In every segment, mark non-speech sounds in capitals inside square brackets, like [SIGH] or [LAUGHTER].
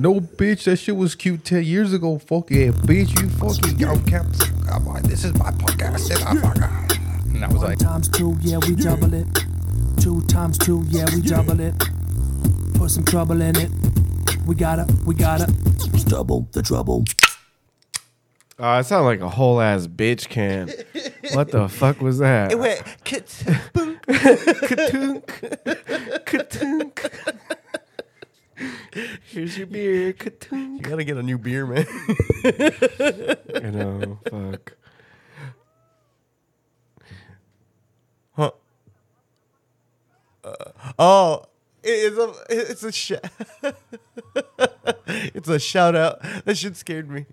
No, bitch, that shit was cute 10 years ago. Fuck yeah, bitch, you fucking yo, kept. This is my podcast. This is my podcast. And I was One like, times two, yeah, we double it. Two times two, yeah, we double it. Put some trouble in it. We gotta, we gotta. Double the trouble. Oh, I sound like a whole ass bitch can. What the fuck was that? It went Katunk. [LAUGHS] Katunk. Here's your beer. Katunk. You gotta get a new beer, man. I know. Fuck. huh? Uh, oh, it's a it's a sh- [LAUGHS] it's a shout out. That shit scared me.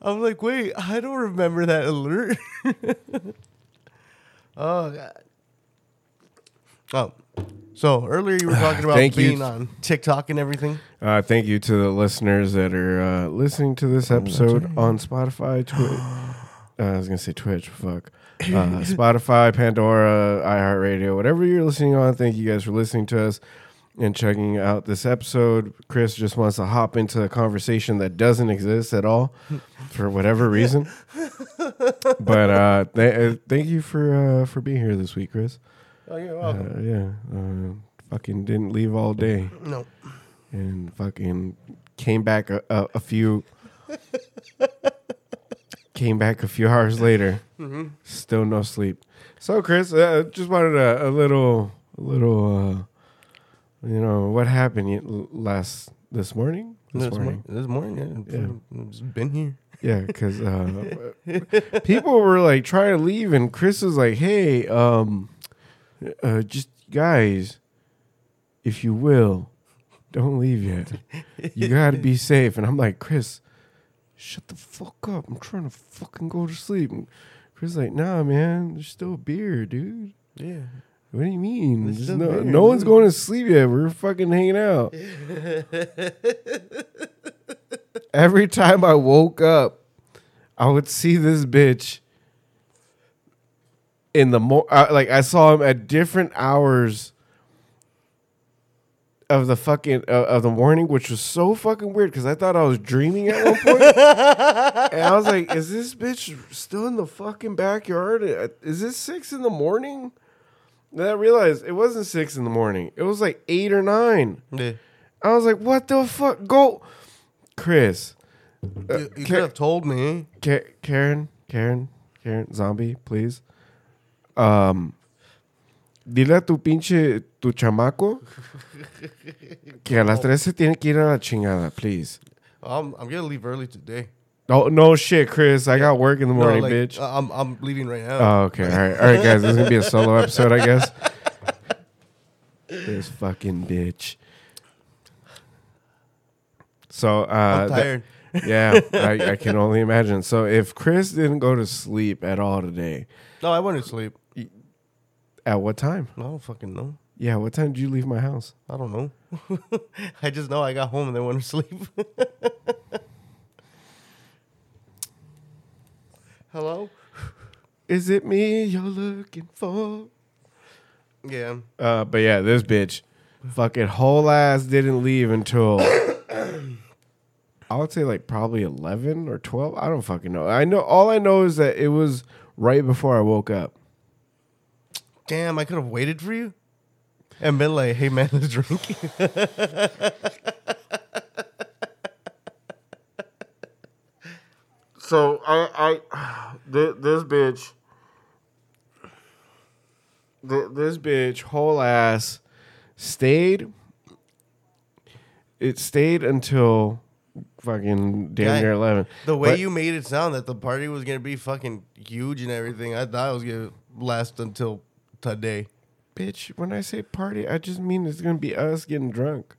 I'm like, wait, I don't remember that alert. [LAUGHS] oh god. Oh, so earlier you were talking [SIGHS] about Thank you. being on TikTok and everything. Uh, thank you to the listeners that are uh, listening to this episode on Spotify, Twitch. [SIGHS] Uh, I was gonna say Twitch. Fuck. Uh, [LAUGHS] Spotify, Pandora, iHeartRadio, whatever you're listening on. Thank you guys for listening to us and checking out this episode. Chris just wants to hop into a conversation that doesn't exist at all for whatever reason. [LAUGHS] but uh, th- uh, thank you for uh, for being here this week, Chris. Oh, you're Uh, yeah, uh, fucking didn't leave all day. No, and fucking came back a, a, a few [LAUGHS] came back a few hours later. Still no sleep. So chris uh, just wanted a, a little a little uh you know what happened last this morning? This, morning. This morning, yeah, Yeah. it's been here. yeah because uh [LAUGHS] people were like trying to leave and chris was like hey um uh just guys if you will don't leave yet. You gotta be safe. And i'm like chris shut the fuck up. I'm trying to fucking go to sleep. And chris is like nah man there's still beer dude. Yeah. what do you mean? There's There's no, beer, no one's going to sleep yet. We're fucking hanging out. [LAUGHS] Every time i woke up i would see this bitch in the mo uh, like I saw him at different hours of the fucking uh, of the morning, which was so fucking weird because I thought I was dreaming at one point, [LAUGHS] and I was like, "Is this bitch still in the fucking backyard? Uh, Is this six in the morning?" Then I realized it wasn't six in the morning; it was like eight or nine. Yeah. I was like, "What the fuck? Go, Chris, You, you Ka- could have told me. Ka- Karen, Karen, Karen, zombie, please. Um, dile a tu pinche, tu chamaco que a las 3 se tiene que ir a la chingada, please. I'm I'm gonna leave early today. Oh, no shit, Chris. I got work in the No, morning, like, bitch. I'm I'm leaving right now. oh, okay. All right. All right, guys. This is going to be a solo episode, I guess. this fucking bitch. So, uh, I'm that- yeah, I, I can only imagine. So, if Chris didn't go to sleep at all today, no, I went to sleep. At what time? I don't fucking know. Yeah, what time did you leave my house? I don't know. [LAUGHS] I just know I got home and then went to sleep. [LAUGHS] Hello? Is it me you're looking for? Yeah. Uh, but yeah, this bitch, fucking whole ass didn't leave until [COUGHS] I would say like probably eleven or twelve. I don't fucking know. I know all I know is that it was right before I woke up. Damn, I could have waited for you and been like, hey man, [LAUGHS] let's drink. So I, I, this, bitch, this bitch, whole ass, stayed. It stayed until fucking damn near eleven. the way But- you made it sound that the party was gonna be fucking huge and everything, I thought it was gonna last until today. bitch, when I say party, I just mean it's gonna be us getting drunk.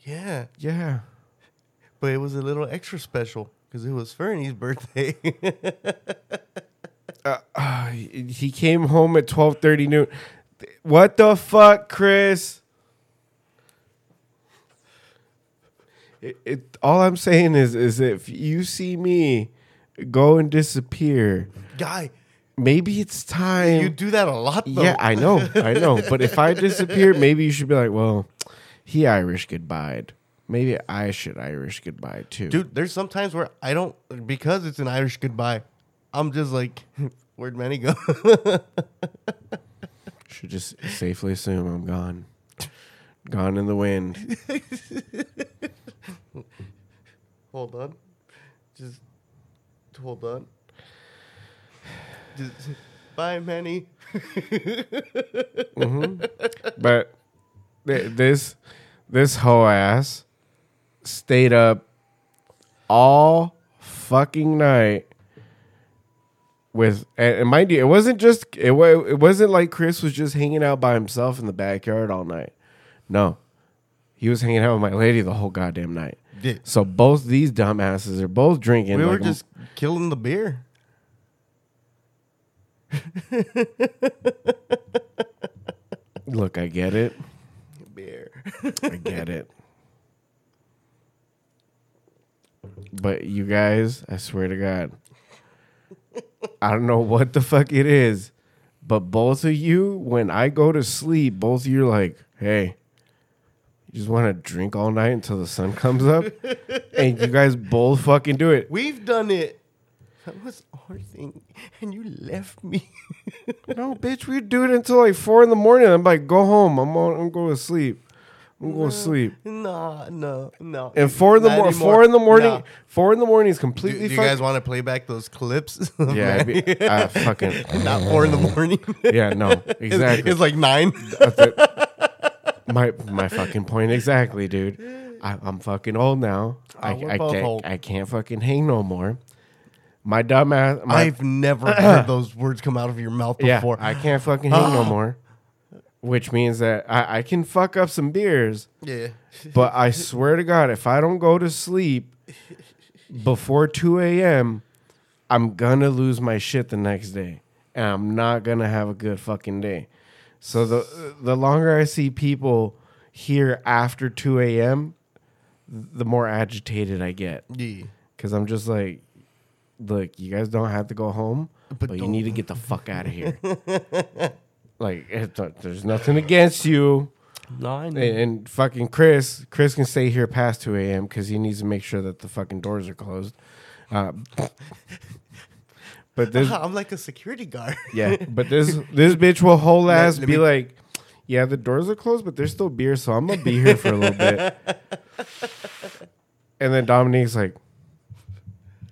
Yeah, Yeah. but it was a little extra special because it was Fernie's birthday. [LAUGHS] Uh, he he came home at twelve thirty noon. What the fuck, Chris? It, it all I'm saying is is if you see me go and disappear, Guy, maybe it's time. you do that a lot though. yeah, I know, I know. But if I disappear, maybe you should be like, well, he Irish goodbye. Maybe I should Irish goodbye too. Dude, there's some times where I don't because it's an Irish goodbye. I'm just like, [LAUGHS] where'd Manny go? [LAUGHS] Should just safely assume I'm gone. Gone in the wind. [LAUGHS] hold on, just hold on. Bye, Manny. Mm-hmm. But th- this this whole ass stayed up all fucking night with and, and mind you, it wasn't just it it wasn't like Chris was just hanging out by himself in the backyard all night. No. He was hanging out with my lady the whole goddamn night. Yeah. So both these dumbasses are both drinking. We were like, just killing the beer. Look, I get it. Beer. I get it. But you guys, I swear to God, I don't know what the fuck it is, but both of you, when I go to sleep, both of you are like, hey, you just want to drink all night until the sun comes up? and you guys both fucking do it. We've done it. That was our thing, and you left me. [LAUGHS] No, bitch, we do it until like four in the morning. I'm like, go home. I'm, on, I'm going to sleep. I'm going to sleep. nah, no, no. And four in the morning, four in the morning, Nah. four in the morning is completely. do you fuck- guys want to play back those clips? Yeah, I'd be, [LAUGHS] I fucking Not four in the morning. [LAUGHS] yeah, no, exactly. It's, like nine. My my fucking point exactly, dude. I, I'm fucking old now. Ah, I, Oh, we're I can't old. I can't fucking hang no more. My dumb ass. My, I've never [CLEARS THROAT] heard those words come out of your mouth before. yeah. I can't fucking hang no [GASPS] more. Which means that I, I can fuck up some beers, yeah. but I swear to God, if I don't go to sleep before 2 a.m., I'm gonna lose my shit the next day, and I'm not gonna have a good fucking day. So the the longer I see people here after 2 a.m., the more agitated I get Yeah. because I'm just like, look, you guys don't have to go home, but, But you need to get the fuck out of here. [LAUGHS] like, it's there's nothing against you. Nine. And, and fucking Chris, Chris can stay here past 2 a.m. because he needs to make sure that the fucking doors are closed. Uh, [LAUGHS] but this, [LAUGHS] I'm like a security guard. yeah, but this this bitch will whole Let- ass let be me- like, yeah, the doors are closed, but there's still beer, so I'm gonna be here for a little bit. And then Dominique's like,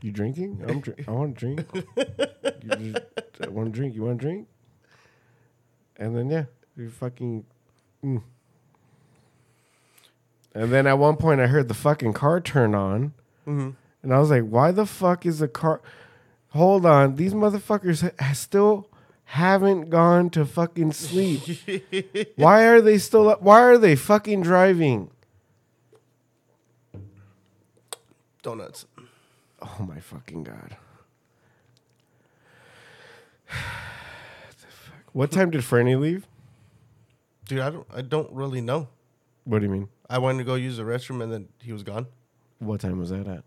"You drinking? I'm drink. I want to drink. You just, I want to drink. You want to drink?" And then yeah, you fucking. mm. And then at one point, I heard the fucking car turn on, and I was like, "Why the fuck is the car?" Hold on, these motherfuckers ha- still haven't gone to fucking sleep. [LAUGHS] Why are they still up? Why are they fucking driving? Donuts. [SIGHS] Oh my fucking god. [SIGHS] What time did Franny leave? Dude, I don't I don't really know. What do you mean? I went to go use the restroom and then he was gone. What time was that at?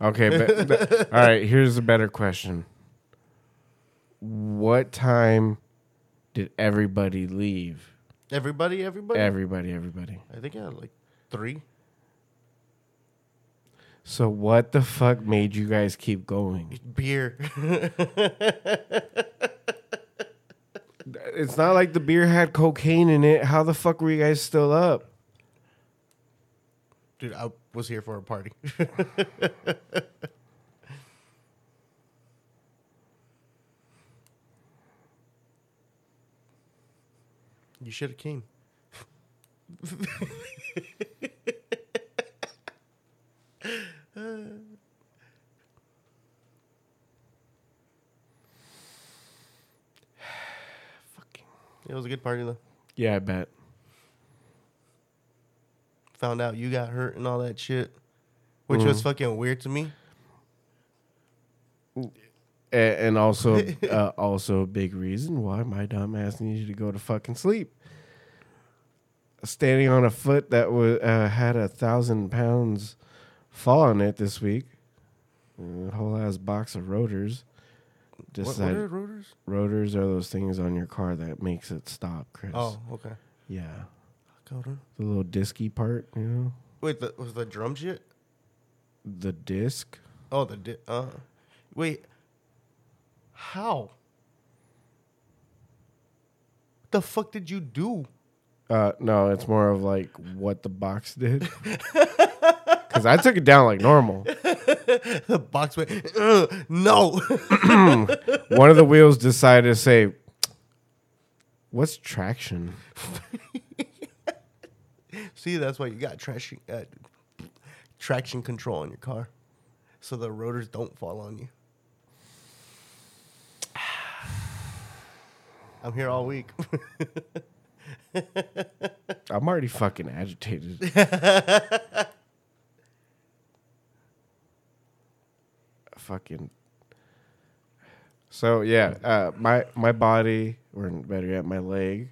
Okay, but, but- [LAUGHS] all right. Here's a better question. What time did everybody leave? Everybody, everybody. Everybody, everybody. I think I had like three. So what the fuck made you guys keep going? Beer. [LAUGHS] It's not like the beer had cocaine in it. How the fuck were you guys still up? Dude, I was here for a party. [LAUGHS] you should have came. [LAUGHS] [SIGHS] Fucking. It was a good party though. Yeah, I bet. Found out you got hurt and all that shit, which was fucking weird to me. A- and also [LAUGHS] uh, also a big reason why my dumb ass needed to go to fucking sleep. Standing on a foot that was uh, had a thousand pounds fall on it this week. A whole ass box of rotors. What, what Decided are rotors? rotors are those things on your car that makes it stop, Chris. Oh, okay. yeah. The little disky part, you know? Wait, the, was the drum shit? The disc. Oh, the di- uh. Wait. How? The fuck did you do? Uh, no, it's more of like what the box did. [LAUGHS] Because I took it down like normal. [LAUGHS] The box went. "Ugh, no. [CLEARS THROAT] One of the wheels decided to say, "What's traction?" [LAUGHS] See, that's why you got traction uh, traction control on your car, so the rotors don't fall on you. [SIGHS] I'm here all week. [LAUGHS] I'm already fucking agitated. Fucking. So yeah, uh, my my body, or better yet, my leg,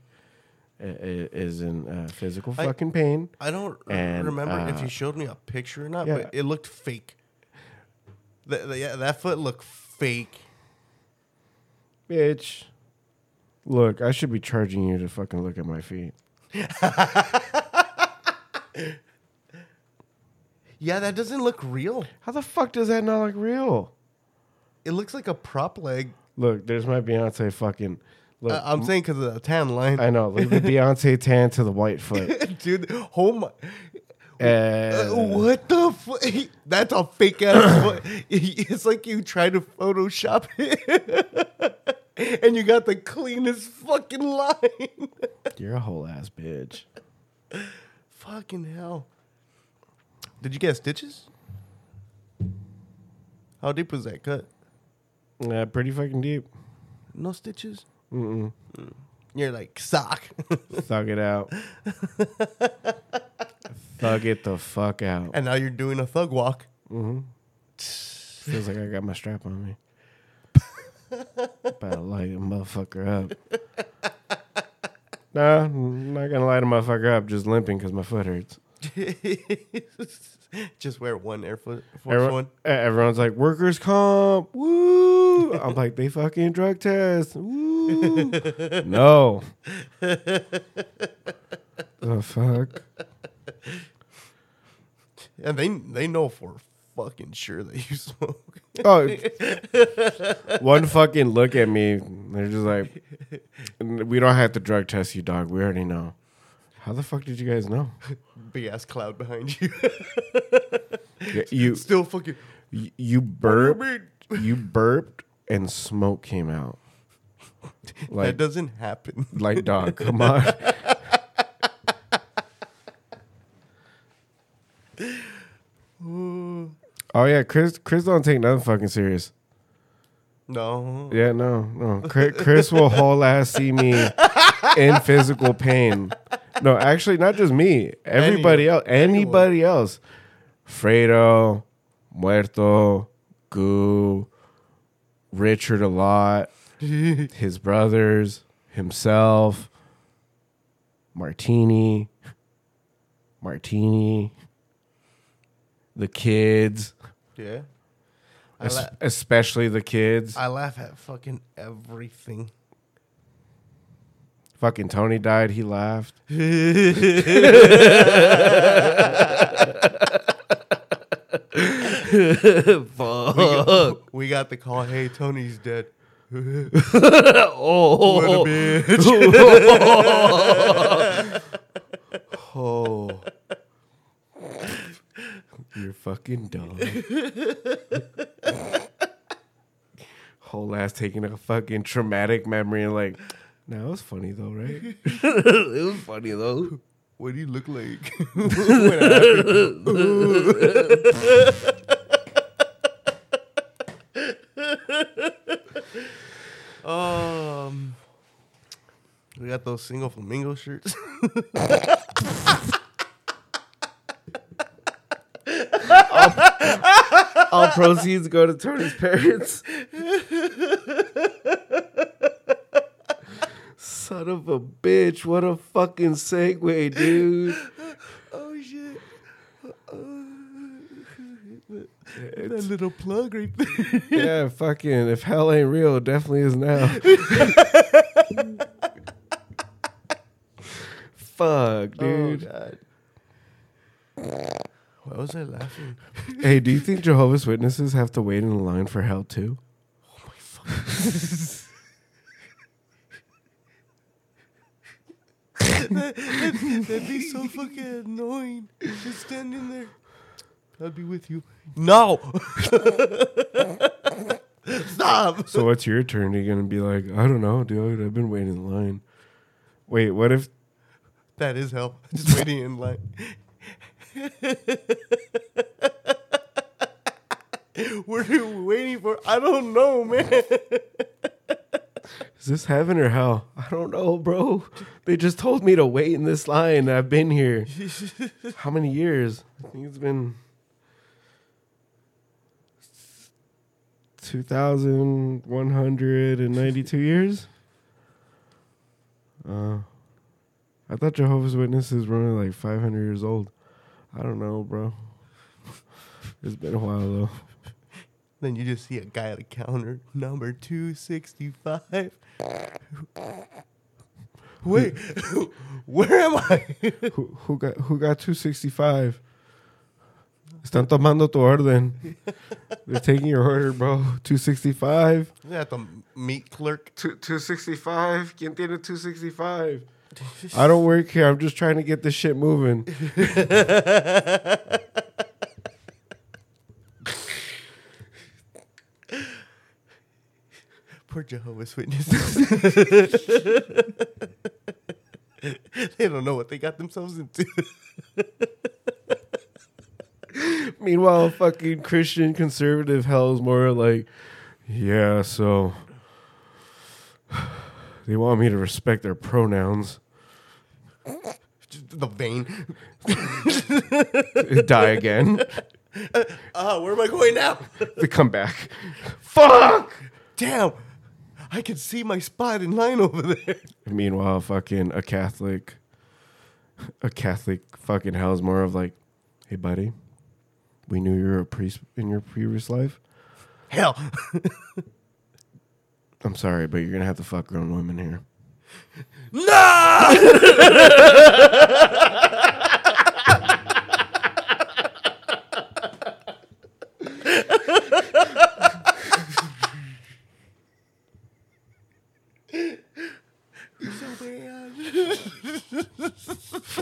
i- i- is in uh, physical I- fucking pain. I don't r- And, remember if uh, you showed me a picture or not, yeah. but it looked fake. Yeah, that foot looked fake. Bitch, look, I should be charging you to fucking look at my feet. [LAUGHS] Yeah, that doesn't look real. How the fuck does that not look real? It looks like a prop leg. Look, there's my Beyonce fucking. Look, Uh, I'm saying because of the tan line. I know. Leave the [LAUGHS] Beyonce tan to the white foot. [LAUGHS] Dude, oh my. Uh, what the fuck? [LAUGHS] That's a fake ass [COUGHS] foot. It's like you tried to Photoshop it. and you got the cleanest fucking line. You're a whole ass bitch. fucking hell. Did you get stitches? How deep was that cut? Yeah, pretty fucking deep. No stitches? Mm-mm. Mm. You're like, sock. [LAUGHS] Thug it out. Thug it the fuck out. and now you're doing a thug walk. Mm-hmm. [SIGHS] Feels like I got my strap on me. About to light a motherfucker up. [LAUGHS] Nah, I'm not gonna light a motherfucker up. Just limping because my foot hurts. [LAUGHS] Just wear one Air Force Everyone- One. everyone's like, workers' comp. Woo! [LAUGHS] I'm like, they fucking drug test. Woo! [LAUGHS] no. the fuck? And they they know for fucking sure that you smoke. Oh, one fucking look at me. They're just like, we don't have to drug test you, dog. We already know. How the fuck did you guys know? [LAUGHS] Big ass cloud behind you. [LAUGHS] Yeah, You Still fucking you- you burped, [LAUGHS] you burped, and smoke came out. that doesn't happen. like dog, come on. oh yeah, Chris. Chris don't take nothing fucking serious. No. Yeah, no, no. Chris, Chris will whole ass see me in physical pain. No, actually, not just me. Everybody else. Anybody else. Fredo, Muerto, Goo, Richard a lot, [LAUGHS] his brothers, himself, Martini, Martini, the kids, Yeah. Es- la- especially the kids. I laugh at fucking everything. Fucking Tony died. He laughed. [LAUGHS] We got, we got the call, hey, Tony's dead. [LAUGHS] oh, What a bitch. [LAUGHS] oh. You're fucking dumb. Whole ass taking a fucking traumatic memory and like, nah, it was funny though, right? [LAUGHS] [LAUGHS] it was funny though. [LAUGHS] What do you look like? When it happened. um, we got those single flamingo shirts. All proceeds go to Tony's parents. Son of a bitch. What a fucking segue, dude. [LAUGHS] oh shit! that little plug right there. [LAUGHS] Yeah, fucking. If hell ain't real, it definitely is now. [LAUGHS] Fuck, oh, dude. Oh. Why was I laughing? Hey, do you think Jehovah's Witnesses have to wait in line for hell too? Oh, [LAUGHS] That'd be so fucking annoying. Just standing there. I'd be with you. No. [LAUGHS] Stop. So what's your turn? You're gonna be like, I don't know, dude. I've been waiting in line. Wait, what if That is hell. [LAUGHS] Just waiting in line. what are you waiting for? I don't know, man. Is this heaven or hell? I don't know, bro. They just told me to wait in this line. I've been here. [LAUGHS] How many years? I think it's been two thousand one hundred and ninety-two years. Uh, I thought Jehovah's Witnesses were only like five hundred years old. I don't know, bro. [LAUGHS] It's been a while though. Then you just see a guy at a counter, number 265. Wait, [LAUGHS] where am I? who, who got who got 265? Están tomando tu orden. They're taking your order, bro. 265. at the meat clerk. Two, 265. ¿Quién tiene 265? I don't work here. I'm just trying to get this shit moving. [LAUGHS] Poor Jehovah's Witnesses. [LAUGHS] they don't know what they got themselves into. [LAUGHS] Meanwhile, fucking Christian conservative hell is more like, yeah, so [SIGHS] they want me to respect their pronouns. The vein. [LAUGHS] Die again. Ah, where am I going now? They come back. Fuck! Damn, I can see my spot in line over there. [LAUGHS] Meanwhile, fucking a Catholic, a Catholic fucking hell is more of like, hey, buddy, we knew you were a priest in your previous life. Hell, [LAUGHS] I'm sorry, but you're gonna have to fuck grown women here. [LAUGHS] no!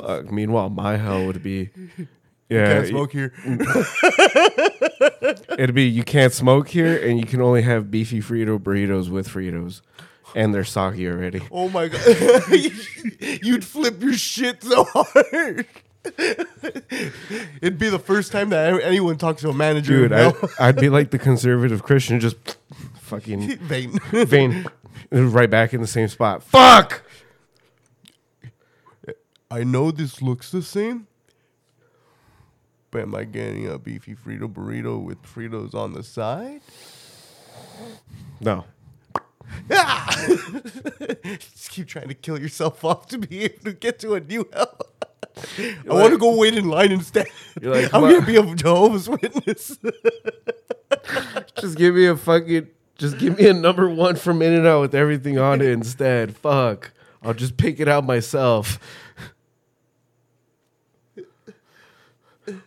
Fuck. Meanwhile, my hell would be, [LAUGHS] yeah, Can't smoke here. [LAUGHS] it'd be you can't smoke here, and you can only have beefy Frito burritos with Fritos, and they're soggy already. Oh my god. [LAUGHS] You'd flip your shit so hard. It'd be the first time that anyone talks to a manager. Dude, I, I'd be like the conservative Christian, just [SNIFFS] fucking Vein. vein right back in the same spot. Fuck. I know this looks the same, but am I getting a beefy Frito burrito with Fritos on the side? No. Ah! [LAUGHS] Just keep trying to kill yourself off to be able to get to a new hell. I want to go wait in line instead. You're like, I'm gonna be a Jehovah's Witness. Just give me a fucking. Just give me a number one from In and Out with everything on it instead. Fuck. I'll just pick it out myself.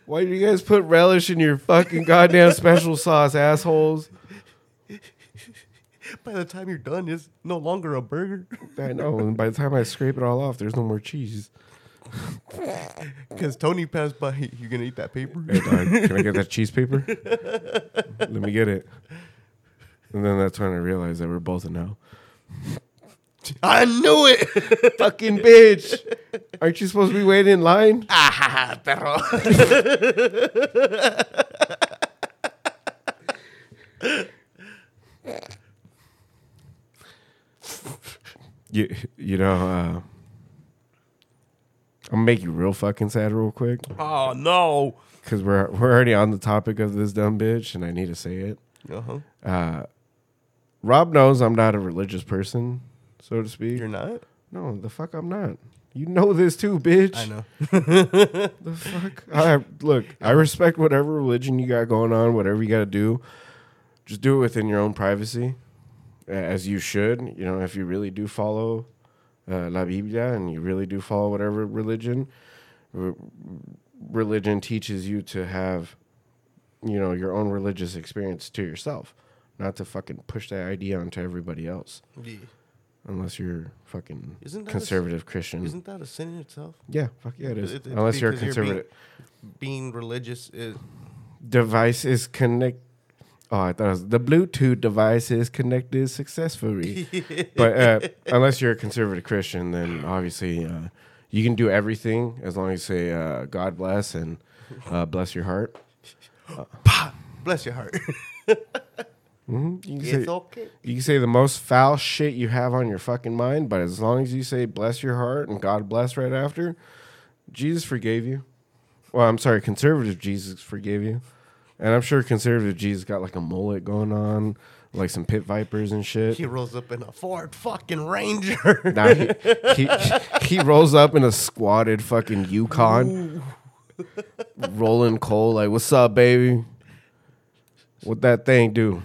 Why do you guys put relish in your fucking goddamn special sauce, assholes? By the time you're done, it's no longer a burger I know. And by the time I scrape it all off, there's no more cheese. because Tony passed by. You gonna eat that paper? Hey, dog, can I get that cheese paper? Let me get it. And then that's when I realized that we're both in hell. [LAUGHS] I knew it. [LAUGHS] Fucking bitch. Aren't you supposed to be waiting in line? [LAUGHS] ah, perro. You, you know, uh, I'm gonna make you real fucking sad real quick Oh no. because we're we're already on the topic of this dumb bitch, and I need to say it. Uh-huh. Uh, Rob knows I'm not a religious person, so to speak. You're not. No, the fuck I'm not. You know this too, bitch. I know. [LAUGHS] The fuck? I look. I respect whatever religion you got going on, whatever you got to do. Just do it within your own privacy, as you should. You know, if you really do follow uh, La Biblia and you really do follow whatever religion, r- religion teaches you to have, you know, your own religious experience to yourself, not to fucking push that idea onto everybody else. Yeah. Unless you're fucking Isn't that a- conservative Christian. Isn't that a sin in itself? yeah, fuck yeah, it is. It- Unless you're a because you're being- conservative. Being religious is device is connect. Oh, I thought it was the Bluetooth device is connected successfully. [LAUGHS] but uh, unless you're a conservative Christian, then obviously uh, you can do everything as long as you say uh, God bless and uh, bless your heart. [LAUGHS] bless your heart. [LAUGHS] Mhm. You, can it's say, okay. you can say the most foul shit you have on your fucking mind, but as long as you say bless your heart and God bless right after, Jesus forgave you. Well, I'm sorry, conservative Jesus forgave you. And I'm sure conservative Jesus got like a mullet going on, like some pit vipers and shit. He rolls up in a Ford fucking Ranger. [LAUGHS] Nah, he, he, he rolls up in a squatted fucking Yukon, [LAUGHS] rolling coal. Like, what's up, baby? What that thing do?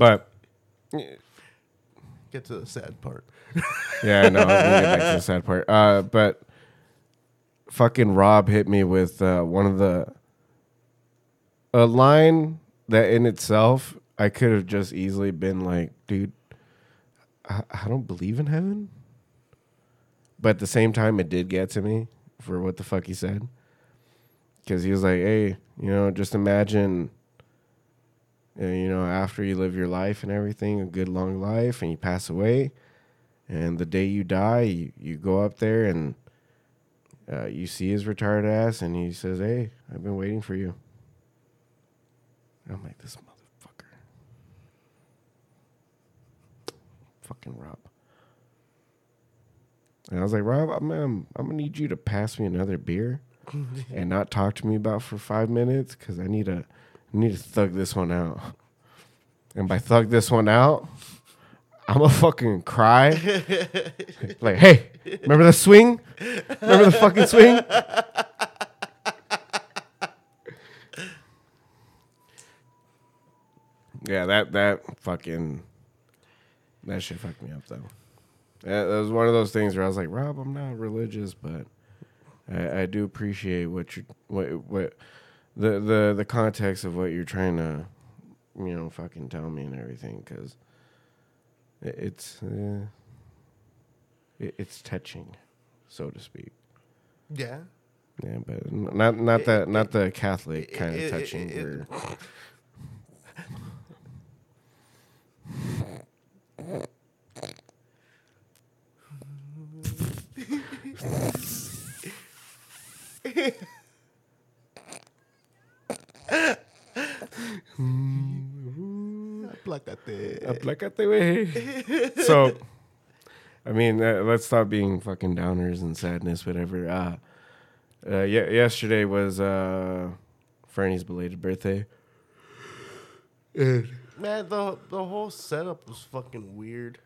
But Get to the sad part. [LAUGHS] yeah, no, I'm gonna get back to the sad part. Uh, but fucking Rob hit me with uh, one of the a line that in itself I could have just easily been like, dude, I, I don't believe in heaven. But at the same time, it did get to me for what the fuck he said. Because he was like, hey, you know, just imagine, you know, after you live your life and everything, a good long life, and you pass away, and the day you die, you, you go up there and uh, you see his retired ass, and he says, hey, I've been waiting for you. I'm like, this motherfucker. Fucking Rob. And I was like, Rob, I'm, um, I'm gonna need you to pass me another beer [LAUGHS] and not talk to me about for five minutes because I need to I need to thug this one out. And by thug this one out, I'm gonna fucking cry. [LAUGHS] like, hey, remember the swing? Remember the fucking swing? yeah, that that fucking that shit fucked me up though. Yeah, that was one of those things where I was like, Rob, I'm not religious, but I, I do appreciate what you what what the the the context of what you're trying to you know fucking tell me and everything because it, it's uh, it, it's touching, so to speak. Yeah. Yeah, but not not the not the Catholic kind of touching. it- [LAUGHS] [LAUGHS] Aplácate. Aplácate, güey. [LAUGHS] so, I mean, uh, let's stop being fucking downers and sadness, whatever. Uh, uh, yeah, yesterday was uh, Fernie's belated birthday. Man, the the whole setup was fucking weird.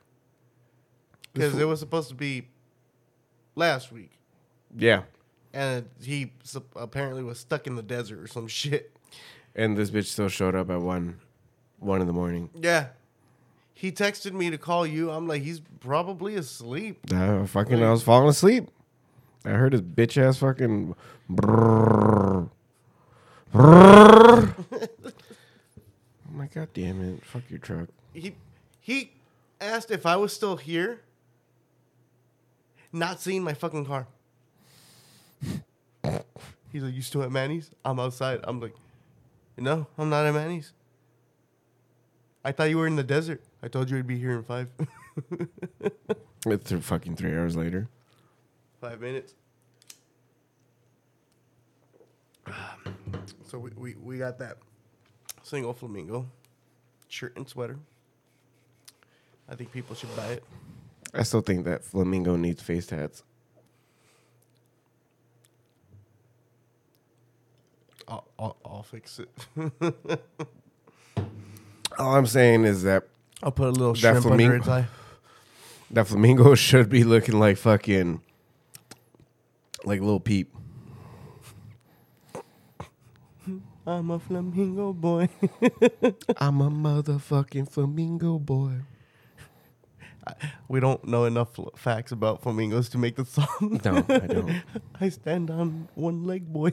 Because it was supposed to be last week, Yeah, and he sup- apparently was stuck in the desert or some shit. and this bitch still showed up at one, one in the morning. Yeah. He texted me to call you. I'm like, he's probably asleep. Uh, fucking, I was falling asleep. I heard his bitch ass fucking. brrrr, brrrr. I'm like, God damn it! Fuck your truck. He he asked if I was still here. Not seeing my fucking car. He's like, you still at Manny's? I'm outside. I'm like, no, I'm not at Manny's. I thought you were in the desert. I told you I'd be here in five [LAUGHS] It's th- fucking three hours later. five minutes. Um, so we, we, we got that single flamingo shirt and sweater. I think people should buy it. I still think that flamingo needs face tats. I'll, I'll, I'll fix it. [LAUGHS] All I'm saying is that I'll put a little That shrimp flamingo- under its eye. that flamingo [LAUGHS] should be looking like fucking like little peep. [LAUGHS] I'm a flamingo boy. [LAUGHS] I'm a motherfucking flamingo boy. We don't know enough fl- facts about flamingos to make the song. No, I don't. I stand on one leg, boy.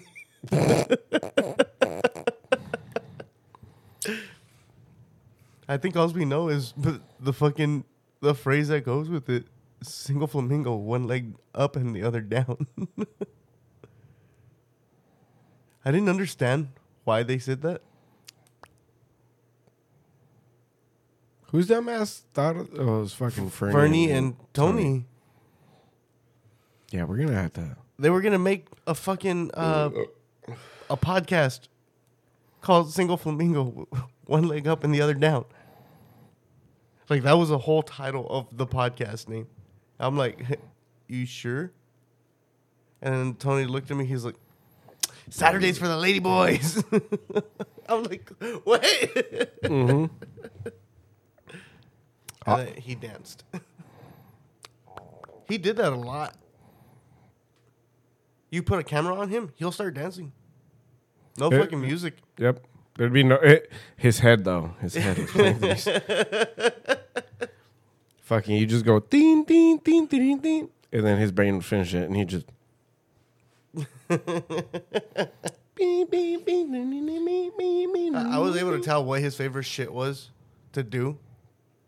I think all we know is the, [LAUGHS] the fucking the phrase that goes with it: single flamingo, one leg up and the other down. [LAUGHS] I didn't understand why they said that. Who's that mask? Thought it, oh, it was fucking Fernie, Fernie and Tony. Yeah, we're gonna have to. They were gonna make a fucking uh, a podcast called Single Flamingo, [LAUGHS] one leg up and the other down. Like that was the whole title of the podcast name. I'm like, [LAUGHS] you sure? And then Tony looked at me. He's like, Saturdays for the lady boys. [LAUGHS] I'm like, what? Mm-hmm. And then he danced. [LAUGHS] he did that a lot. You put a camera on him, he'll start dancing. No Eh, fucking music. Yep. There'd be no it, his head though. His head. was [LAUGHS] fucking, you just go ding ding ding ding ding, and then his brain would finish it, and he just. I, I was able to tell what his favorite shit was to do,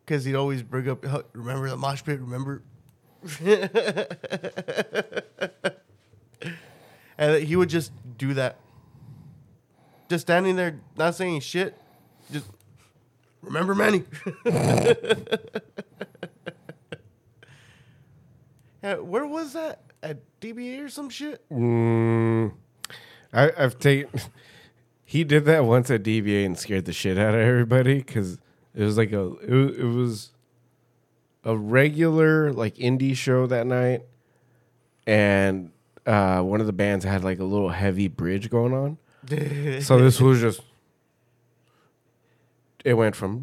because he'd always bring up, "Huh, remember the mosh pit, remember? [LAUGHS] and he would just do that. Just standing there, not saying shit. Just remember Manny. [LAUGHS] Yeah, where was that? At DBA or some shit? Mm, I, I've taken. [LAUGHS] He did that once at DBA and scared the shit out of everybody because it was like a it, it was a regular like indie show that night, and uh, one of the bands had like a little heavy bridge going on. [LAUGHS] so this was just. It went from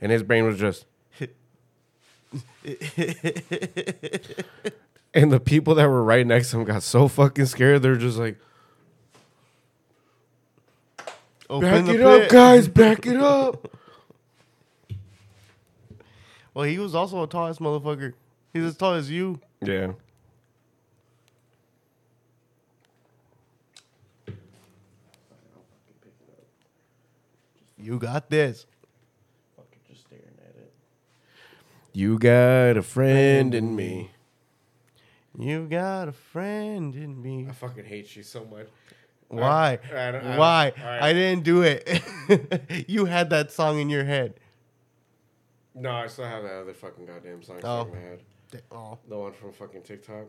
and his brain was just. [LAUGHS] And the people that were right next to him got so fucking scared. They're just like, Open "Back it up, guys! [LAUGHS] Back it up!" Well, he was also a tall ass motherfucker. He's as tall as you. Yeah. You got this. Fucking just staring at it. You got a friend in me. You got a friend in me. I fucking hate you so much. Why? I don't- I don't- Why? all right. I didn't do it. [LAUGHS] you had that song in your head. No, I still have that other fucking goddamn song Oh. stuck in my head. Oh. The one from fucking TikTok.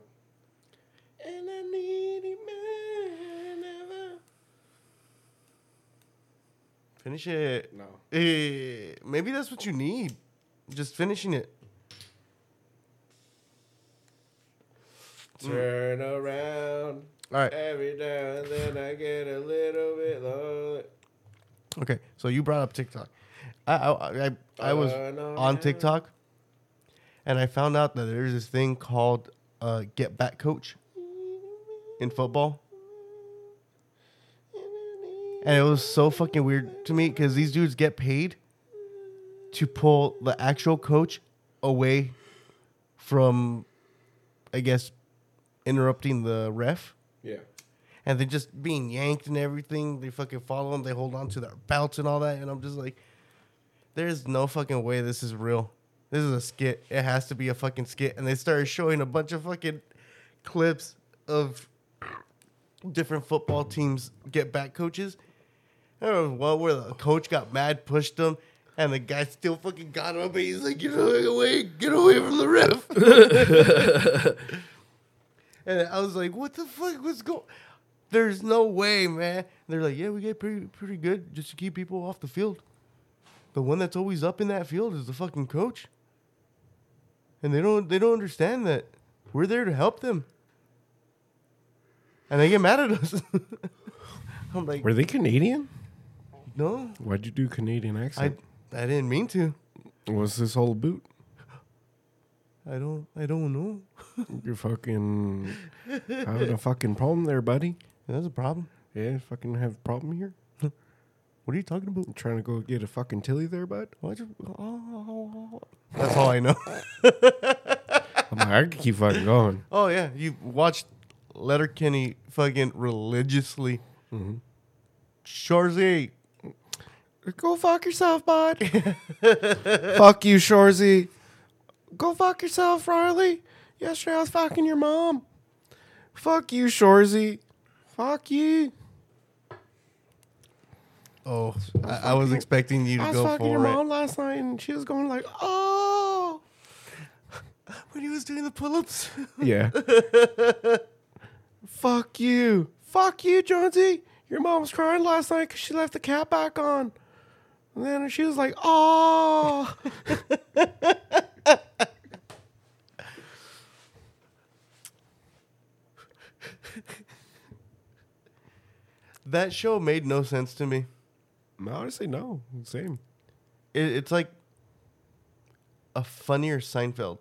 And I need more than ever. Finish it. No. Eh, maybe that's what you need. Just finishing it. Turn around. All right. Every now and then I get a little bit lonely. Okay. So you brought up TikTok. I I I, I was on. TikTok, and I found out that there's this thing called uh, Get Back Coach in football. And it was so fucking weird to me because these dudes get paid to pull the actual coach away from, I guess, interrupting the ref. Yeah. And they're just being yanked and everything. They fucking follow them. They hold on to their belts and all that. And I'm just like, there's no fucking way this is real. This is a skit. It has to be a fucking skit. And they started showing a bunch of fucking clips of different football teams get back coaches. There was one where the coach got mad, pushed him, and the guy still fucking got him. And he's like, "Get away, get away from the ref." [LAUGHS] and I was like, "What the fuck was going?" There's no way, man. And they're like, "Yeah, we get pretty pretty good just to keep people off the field." The one that's always up in that field is the fucking coach. And they don't they don't understand that we're there to help them. And they get mad at us. [LAUGHS] I'm like, Were they Canadian? No, Why'd you do Canadian accent? I didn't mean to. What's this whole boot? I don't I don't know. [LAUGHS] You're fucking having a fucking problem there, buddy. That's a problem. Yeah, fucking have a problem here. [LAUGHS] What are you talking about? trying to go get a fucking tilly there, bud? You, oh, that's all I know. [LAUGHS] I'm like, I can keep fucking going. oh yeah, you watched Letterkenny fucking religiously. Mm-hmm. Shoresy, Go fuck yourself, bud. [LAUGHS] fuck you, Shoresy. Go fuck yourself, Riley. Yesterday I was fucking your mom. Fuck you, Shoresy. Fuck you. Oh, I, I was expecting you to go. I was go fucking your for it mom last night and she was going like, oh. [LAUGHS] when he was doing the pull-ups. [LAUGHS] Yeah. Fuck you. Fuck you, Jonesy. Your mom was crying last night because she left the cat back on. And then she was like, oh. that show made no sense to me. I'm honestly, no. Same. It, it's like a funnier Seinfeld.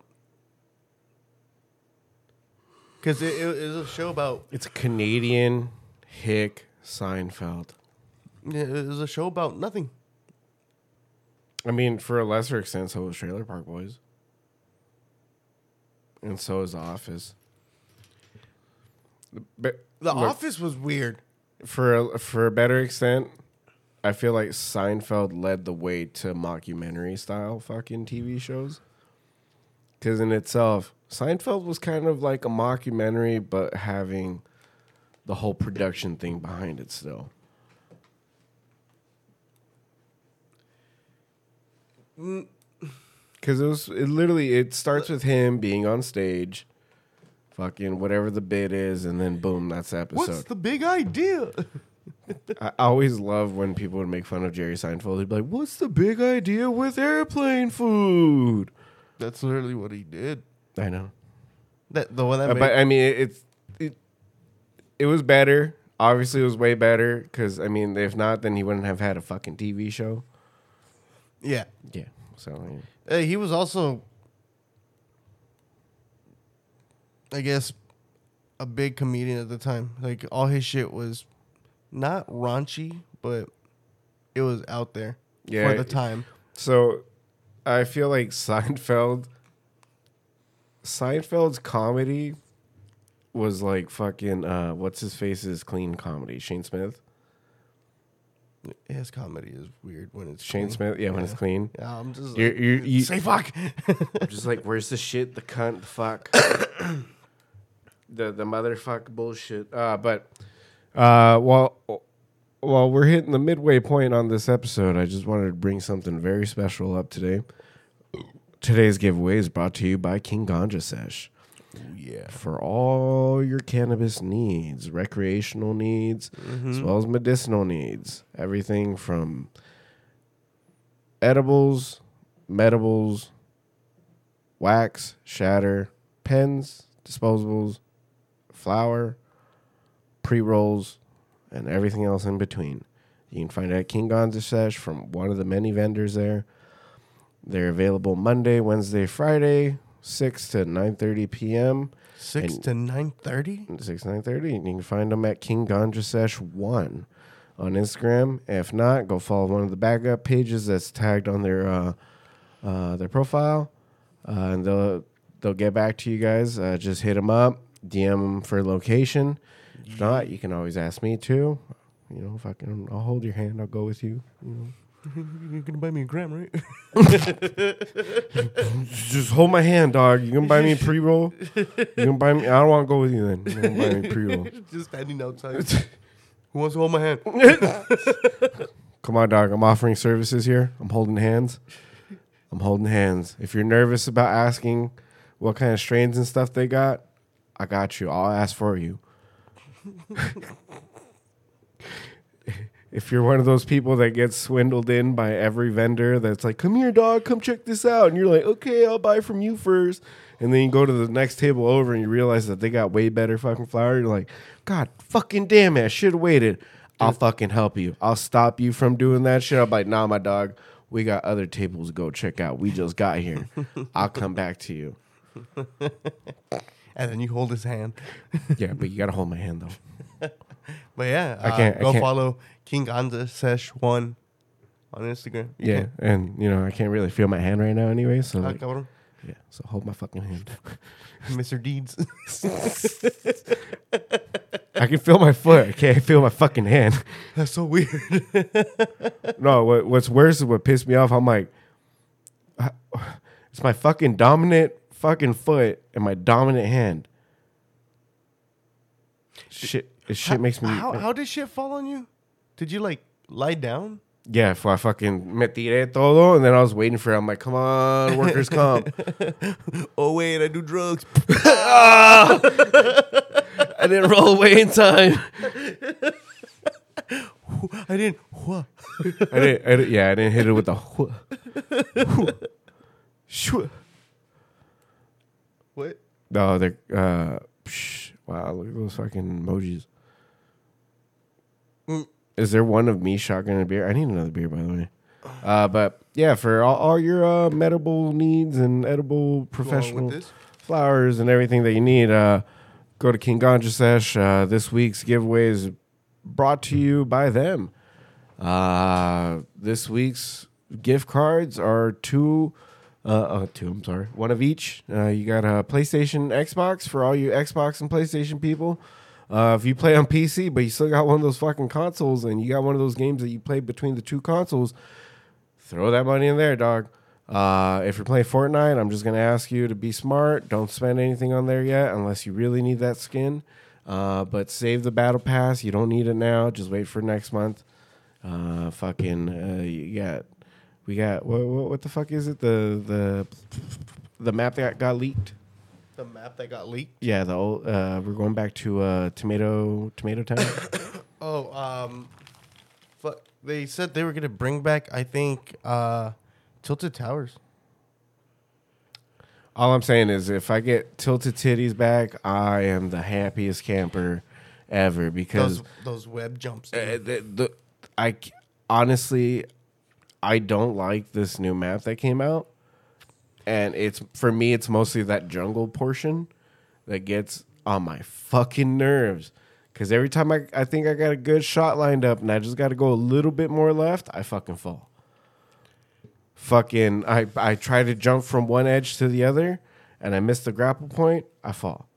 Because it, it was a show about It's a Canadian hick Seinfeld. it was a show about nothing. I mean, for a lesser extent, so was Trailer Park Boys. And so is The Office. But The look, Office was weird. for a, for a better extent, I feel like Seinfeld led the way to mockumentary style fucking TV shows. Because in itself, Seinfeld was kind of like a mockumentary, but having the whole production thing behind it still. Because it was it literally it starts with him being on stage, fucking whatever the bit is, and then boom, that's the episode. What's the big idea? I always love when people would make fun of Jerry Seinfeld. He'd be like, "What's the big idea with airplane food?" That's literally what he did. I know, That the one that Uh, but I mean, it, it's it, it was better. Obviously, it was way better because I mean, if not, then he wouldn't have had a fucking TV show. Yeah. Yeah, so mean, Uh, he was also, I guess, a big comedian at the time. Like all his shit was not raunchy, but it was out there Yeah, for the time. so I feel like Seinfeld. Seinfeld's comedy was like fucking uh, what's his face's clean comedy, Shane Smith. His comedy is weird when it's Shane clean. Smith, yeah, when it's clean. Yeah, I'm just You're, like, you're, you say fuck. just like, where's the shit, the cunt, the fuck, [COUGHS] the the motherfuck bullshit. Uh, but uh, while while we're hitting the midway point on this episode, I just wanted to bring something very special up today. Today's giveaway is brought to you by King Ganja Sesh. Yeah. For all your cannabis needs, recreational needs, as mm-hmm. well as medicinal needs, everything from edibles, medibles, wax, shatter, pens, disposables, flour, pre rolls, and everything else in between. You can find it at King Ganja Sesh from one of the many vendors there. They're available Monday, Wednesday, Friday, six to nine thirty p.m. Six And- to nine thirty. Six nine thirty. And you can find them at King Ganja Sesh one on Instagram. If not, go follow one of the backup pages that's tagged on their uh, uh, their profile, uh, and they'll they'll get back to you guys. Uh, just hit them up, DM them for location. If not, you can always ask me too. You know, if I can, I'll hold your hand. I'll go with you. You know. You're gonna buy me a gram, right? [LAUGHS] Just hold my hand, dog. You gonna buy me a pre roll? You gonna buy me? I don't want to go with you then. You gonna buy me pre roll? [LAUGHS] just standing outside. Who wants to hold my hand? [LAUGHS] Come on, dog. I'm offering services here. I'm holding hands. I'm holding hands. If you're nervous about asking what kind of strains and stuff they got, I got you. I'll ask for you. If you're one of those people that gets swindled in by every vendor that's like, come here, dog, come check this out. And you're like, okay, I'll buy from you first. And then you go to the next table over and you realize that they got way better fucking flour. You're like, God fucking damn it. I should have waited. I'll fucking help you. I'll stop you from doing that shit. I'm like, nah, my dog, we got other tables to go check out. We just got here. [LAUGHS] I'll come back to you. [LAUGHS] And then you hold his hand. Yeah, but you gotta hold my hand though. [LAUGHS] [LAUGHS] But yeah, I uh, can't- I go can't- follow King Ganja Sesh one on Instagram. You Yeah, can- and you know I can't really feel my hand right now anyway. So like, yeah, so hold my fucking hand. [LAUGHS] Mr. Deeds. I can feel my foot. I can't feel my fucking hand. [LAUGHS] That's so weird. No, what, what's worse is what pissed me off. I'm like, it's my fucking dominant fucking foot and my dominant hand. Shit, this shit makes me. How, how did shit fall on you? Did you like lie down? yeah, if I fucking me tiré todo, and then I was waiting for. It. I'm like, come on, workers comp. [LAUGHS] Oh wait, I do drugs. [LAUGHS] [LAUGHS] I didn't roll away in time. I didn't. What? I didn't, I didn't. Yeah, I didn't hit it with the. Shua. What? No, they're. Uh, psh, wow, look at those fucking emojis. Mm. Is there one of me shotgun a beer? I need another beer, by the way. Uh, but yeah, for all, all your uh, medical needs and edible professional flowers and everything that you need, uh, go to King Ganja Sesh. Uh, this week's giveaway is brought to you by them. Uh, this week's gift cards are two, uh, uh, two. I'm sorry, one of each. Uh, you got a PlayStation, Xbox for all you Xbox and PlayStation people. Uh, if you play on PC, but you still got one of those fucking consoles, and you got one of those games that you play between the two consoles, throw that money in there, dog. Uh, if you're playing Fortnite, I'm just gonna ask you to be smart. Don't spend anything on there yet, unless you really need that skin. Uh, but save the battle pass. You don't need it now. Just wait for next month. Uh, fucking, uh, you got, we got what, what? What the fuck is it? The the the map that got leaked. The map that got leaked. Yeah, the old. Uh, we're going back to uh, tomato tomato town. [COUGHS] Oh, um, fuck. They said they were gonna bring back. I think uh, Tilted Towers. All I'm saying is, if I get tilted titties back, I am the happiest camper ever because Those those web jumps. uh, the, the I c- honestly I don't like this new map that came out, and it's for me it's mostly that jungle portion that gets on my fucking nerves. Because every time I, I think I got a good shot lined up and I just got to go a little bit more left, I fucking fall. Fucking, I, I try to jump from one edge to the other and I miss the grapple point, I fall.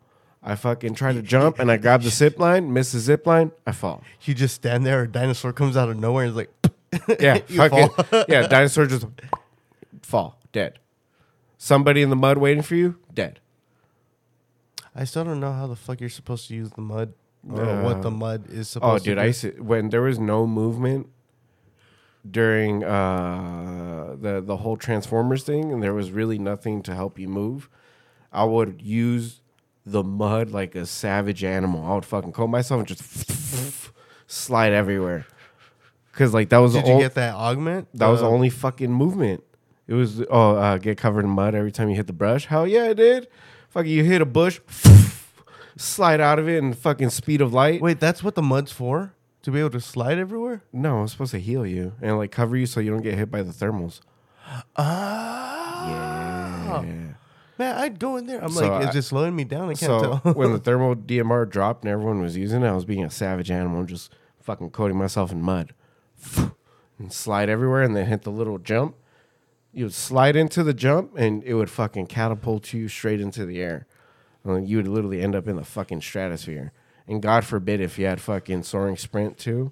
I fucking try to jump and I grab the zip line, miss the zip line, I fall. you just stand there. A dinosaur comes out of nowhere and is like, [LAUGHS] Yeah, fucking yeah. [LAUGHS] Dinosaur just fall dead. Somebody in the mud waiting for you, dead. I still don't know how the fuck you're supposed to use the mud or Uh, what the mud is supposed Oh, supposed dude, to I do. used to, when there was no movement during uh, the the whole Transformers thing, and there was really nothing to help you move. I would use the mud like a savage animal. I would fucking coat myself and just [LAUGHS] slide everywhere. Cause like that was Did the you ol- get that augment? That was the Uh, only fucking movement. It was oh uh, get covered in mud every time you hit the brush. Hell yeah, it did. Fucking you hit a bush, [LAUGHS] slide out of it in fucking speed of light. Wait, that's what the mud's for? To be able to slide everywhere? No, it's supposed to heal you and like cover you so you don't get hit by the thermals. Ah. Yeah. Man, I'd go in there. I'm So like, I- is it slowing me down? I can't So tell. when the [LAUGHS] thermal DMR dropped and everyone was using it, I was being a savage animal, just fucking coating myself in mud, [LAUGHS] and slide everywhere, and then hit the little jump. You would slide into the jump, and it would fucking catapult you straight into the air. And then you would literally end up in the fucking stratosphere. And God forbid if you had fucking soaring sprint too.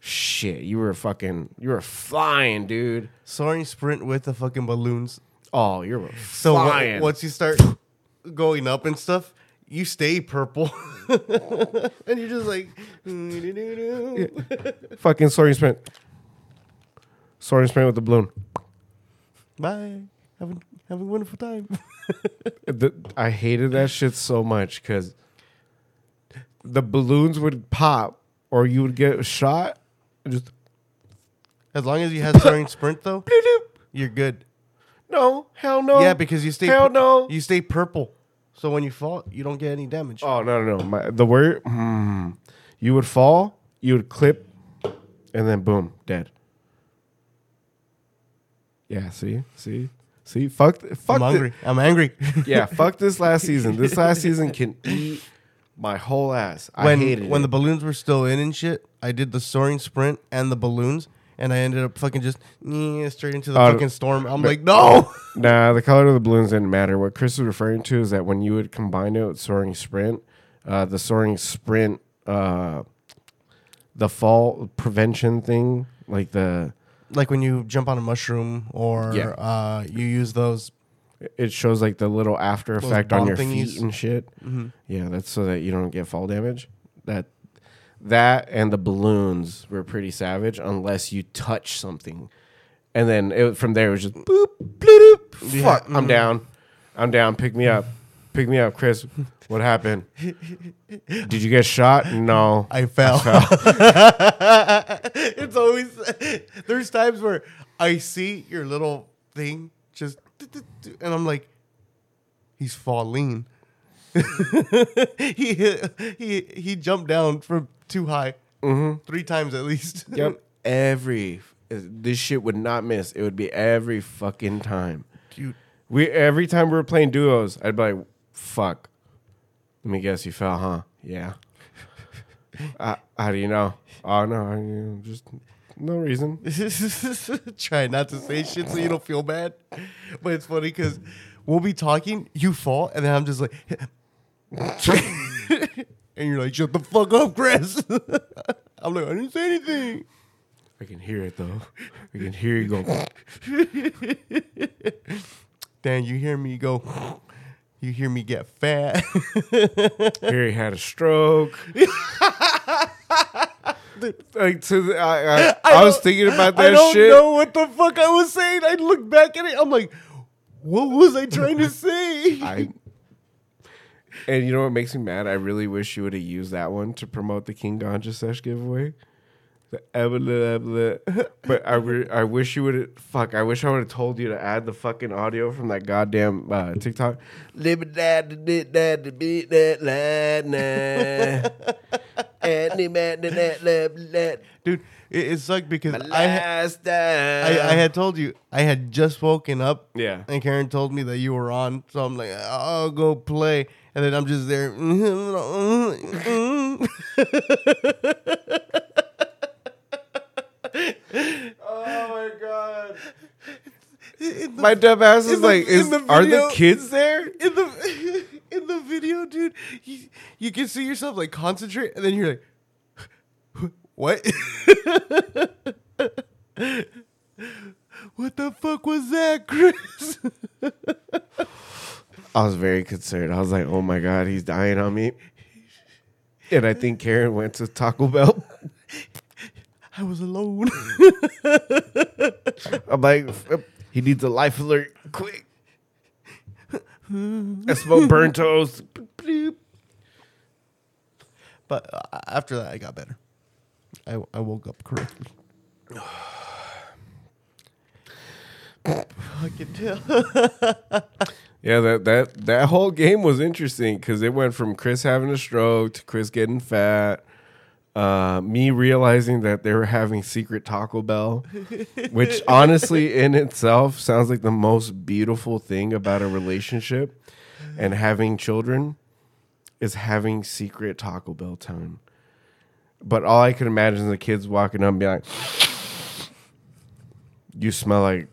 Shit, you were fucking, you were flying, dude. Soaring sprint with the fucking balloons. Oh, you're So wha- flying. once you start going up and stuff, you stay purple. [LAUGHS] and you're just like, [LAUGHS] fucking soaring sprint? Soaring sprint with the balloon. Bye. Have a, have a wonderful time. [LAUGHS] The, I hated that shit so much because the balloons would pop or you would get shot. Just As long as you had soaring sprint, though, [LAUGHS] you're good. no, hell no. Yeah, because you stay hell no. you stay purple. So when you fall, you don't get any damage. oh no no no. My, the word hmm, you would fall, you would clip, and then boom, dead. Yeah, see, see, see. Fuck, fuck. I'm hungry. I'm angry. [LAUGHS] yeah, fuck this last season. This [LAUGHS] last season can eat My whole ass. I when hated when it. the balloons were still in and shit, I did the soaring sprint and the balloons, and I ended up fucking just straight into the Oh, fucking storm. I'm like, no. [LAUGHS] Nah, the color of the balloons didn't matter. What Chris was referring to is that when you would combine it with soaring sprint, uh, the soaring sprint, uh, the fall prevention thing, like the like when you jump on a mushroom or Yeah. uh, you use those. it shows like the little after Those effect on your thingies. feet and shit. Mhm. Yeah, that's so that you don't get fall damage. That that and the balloons were pretty savage unless you touch something. And then it, from there it was just boop, bloop, fuck, I'm mhm. down. I'm down. Pick me up. Pick me up, Chris. What happened? Did you get shot? No. I fell. [LAUGHS] it's always there's times where I see your little thing just and I'm like, he's falling. [LAUGHS] he he he jumped down from too high mm-hmm. three times at least. [LAUGHS] Yep. Every this shit would not miss. It would be every fucking time. Dude, We every time we were playing duos, I'd be like, "Fuck." Let me guess, you fell, huh? Yeah. [LAUGHS] uh, how do you know? Oh no, I, you know, just no reason. [LAUGHS] Try not to say shit so you don't feel bad. But it's funny because we'll be talking, you fall, and then I'm just like, [LAUGHS] and you're like, shut the fuck up, Chris. I'm like, I didn't say anything. I can hear it though. I can hear you go. Dan, you hear me go, you hear me get fat. [LAUGHS] He had a stroke. [LAUGHS] like to the, I, I, I, was thinking about that shit. I don't shit. know what the fuck I was saying. I look back at it. I'm like, what was I trying to [LAUGHS] say? I and you know what makes me mad? I really wish you would have used that one to promote the King Ganja Sesh giveaway. The. But I, re- I wish you would have. Fuck, I wish I would have told you to add the fucking audio from that goddamn uh, TikTok. Live that, the bit that, the beat that, la, nah. And the man, the that, la, la. Dude, it, it sucked because My I, ha- last time. I, I had told you I had just woken up. Yeah. And Karen told me that you were on, so I'm like, I'll go play, and then I'm just there. [LAUGHS] [LAUGHS] my god. The- My dumb ass is the- like, is, the are the kids there? in the [LAUGHS] in the video, dude, you, you can see yourself like concentrate, and then you're like, [LAUGHS] what? [LAUGHS] what the fuck was that, Chris? I was very concerned. I was like, oh my God, he's dying on me. And I think Karen went to Taco Bell. I was alone. [LAUGHS] I'm like, he needs a life alert quick. I smell burnt toast. but uh, after that, I got better. I, I woke up correctly. [SIGHS] I can tell. [LAUGHS] Yeah, that that that whole game was interesting because it went from Chris having a stroke to Chris getting fat, uh, me realizing that they were having secret Taco Bell, which honestly [LAUGHS] in itself sounds like the most beautiful thing about a relationship and having children is having secret Taco Bell time. But all I could imagine is the kids walking up and be like, "You smell like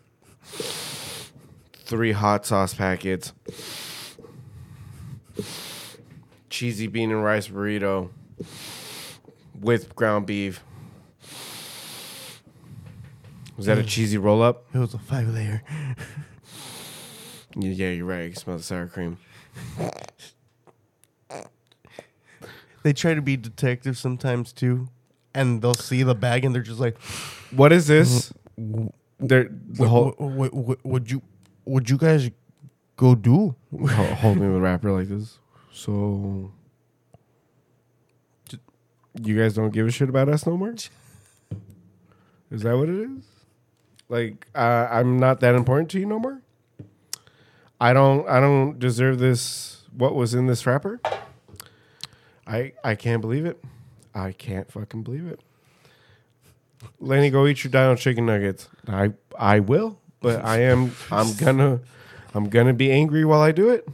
three hot sauce packets, cheesy bean and rice burrito with ground beef. Was that a cheesy roll up? It was a five layer. Yeah, you're right. I can smell the sour cream. They try to be detectives sometimes too, and they'll see the bag and they're just like, What is this? There, the whole what, what, what, would you would you guys go do? ho- holding the wrapper like this. So, you guys don't give a shit about us no more. [LAUGHS] Is that what it is? Like, uh, I'm not that important to you no more. I don't. I don't deserve this. What was in this wrapper? I I can't believe it. I can't fucking believe it. Lenny, go eat your dino chicken nuggets. I I will, but I am I'm [LAUGHS] gonna I'm gonna be angry while I do it.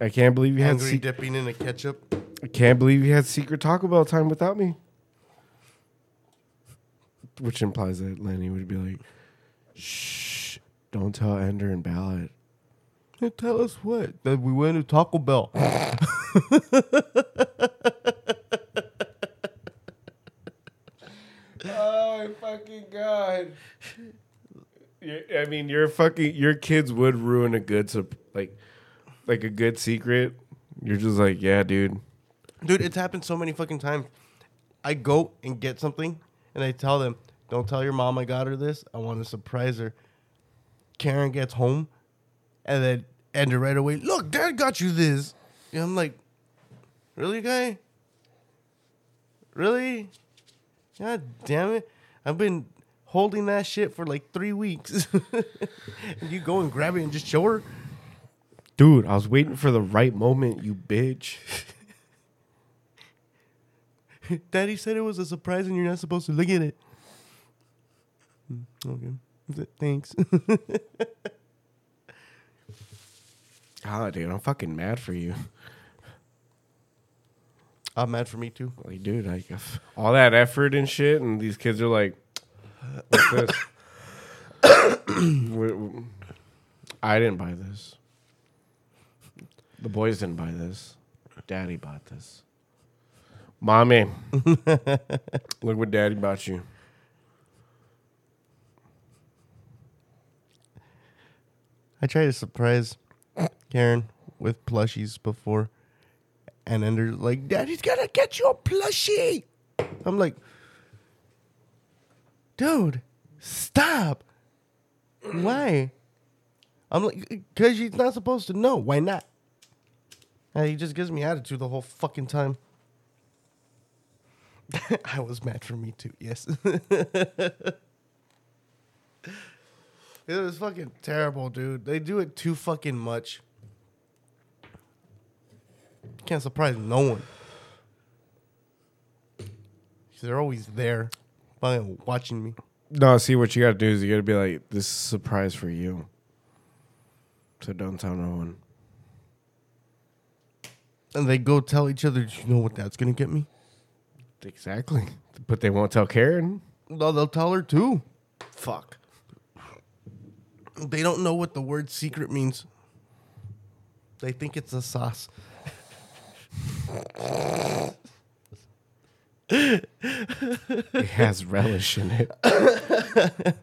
I can't believe you had Angry se- dipping in a ketchup. I can't believe you had secret Taco Bell time without me. Which implies that Lenny would be like, shh, don't tell Ender and Ballot. Tell us what? That we went to Taco Bell. [LAUGHS] Oh my fucking god! I mean, your fucking your kids would ruin a good sup- like like a good secret. You're just like, yeah, dude. Dude, it's happened so many fucking times. I go and get something and I tell them, don't tell your mom I got her this. I want to surprise her. Karen gets home and then Ender right away, look, dad got you this. And I'm like, really, guy? Really? God damn it. I've been holding that shit for like three weeks. [LAUGHS] and you go and grab it and just show her? Dude, I was waiting for the right moment, you bitch. [LAUGHS] [LAUGHS] Daddy said it was a surprise and you're not supposed to look at it. Hmm, Okay. Thanks. [LAUGHS] Ah, dude, I'm fucking mad for you. I'm mad for me too. Like, dude, like all that effort and shit, and these kids are like, "What's this?" [COUGHS] I didn't buy this. The boys didn't buy this. Daddy bought this. Mommy, [LAUGHS] look what Daddy bought you. I tried to surprise Karen with plushies before, and then they're like, "Daddy's gonna get you a plushie." I'm like, "Dude, stop! Why?" I'm like, "Cause she's not supposed to know. Why not?" And he just gives me attitude the whole fucking time. [LAUGHS] I was mad for me too. Yes. [LAUGHS] It was fucking terrible, dude. They do it too fucking much. Can't surprise no one. They're always there, fucking watching me. No, see what you got to do is you got to be like, "This is a surprise for you." So don't tell no one. And they go tell each other, "Do you know what that's gonna get me?" Exactly, but they won't tell Karen. No, they'll tell her too. Fuck. They don't know what the word secret means. They think it's a sauce. It has relish in it. [COUGHS]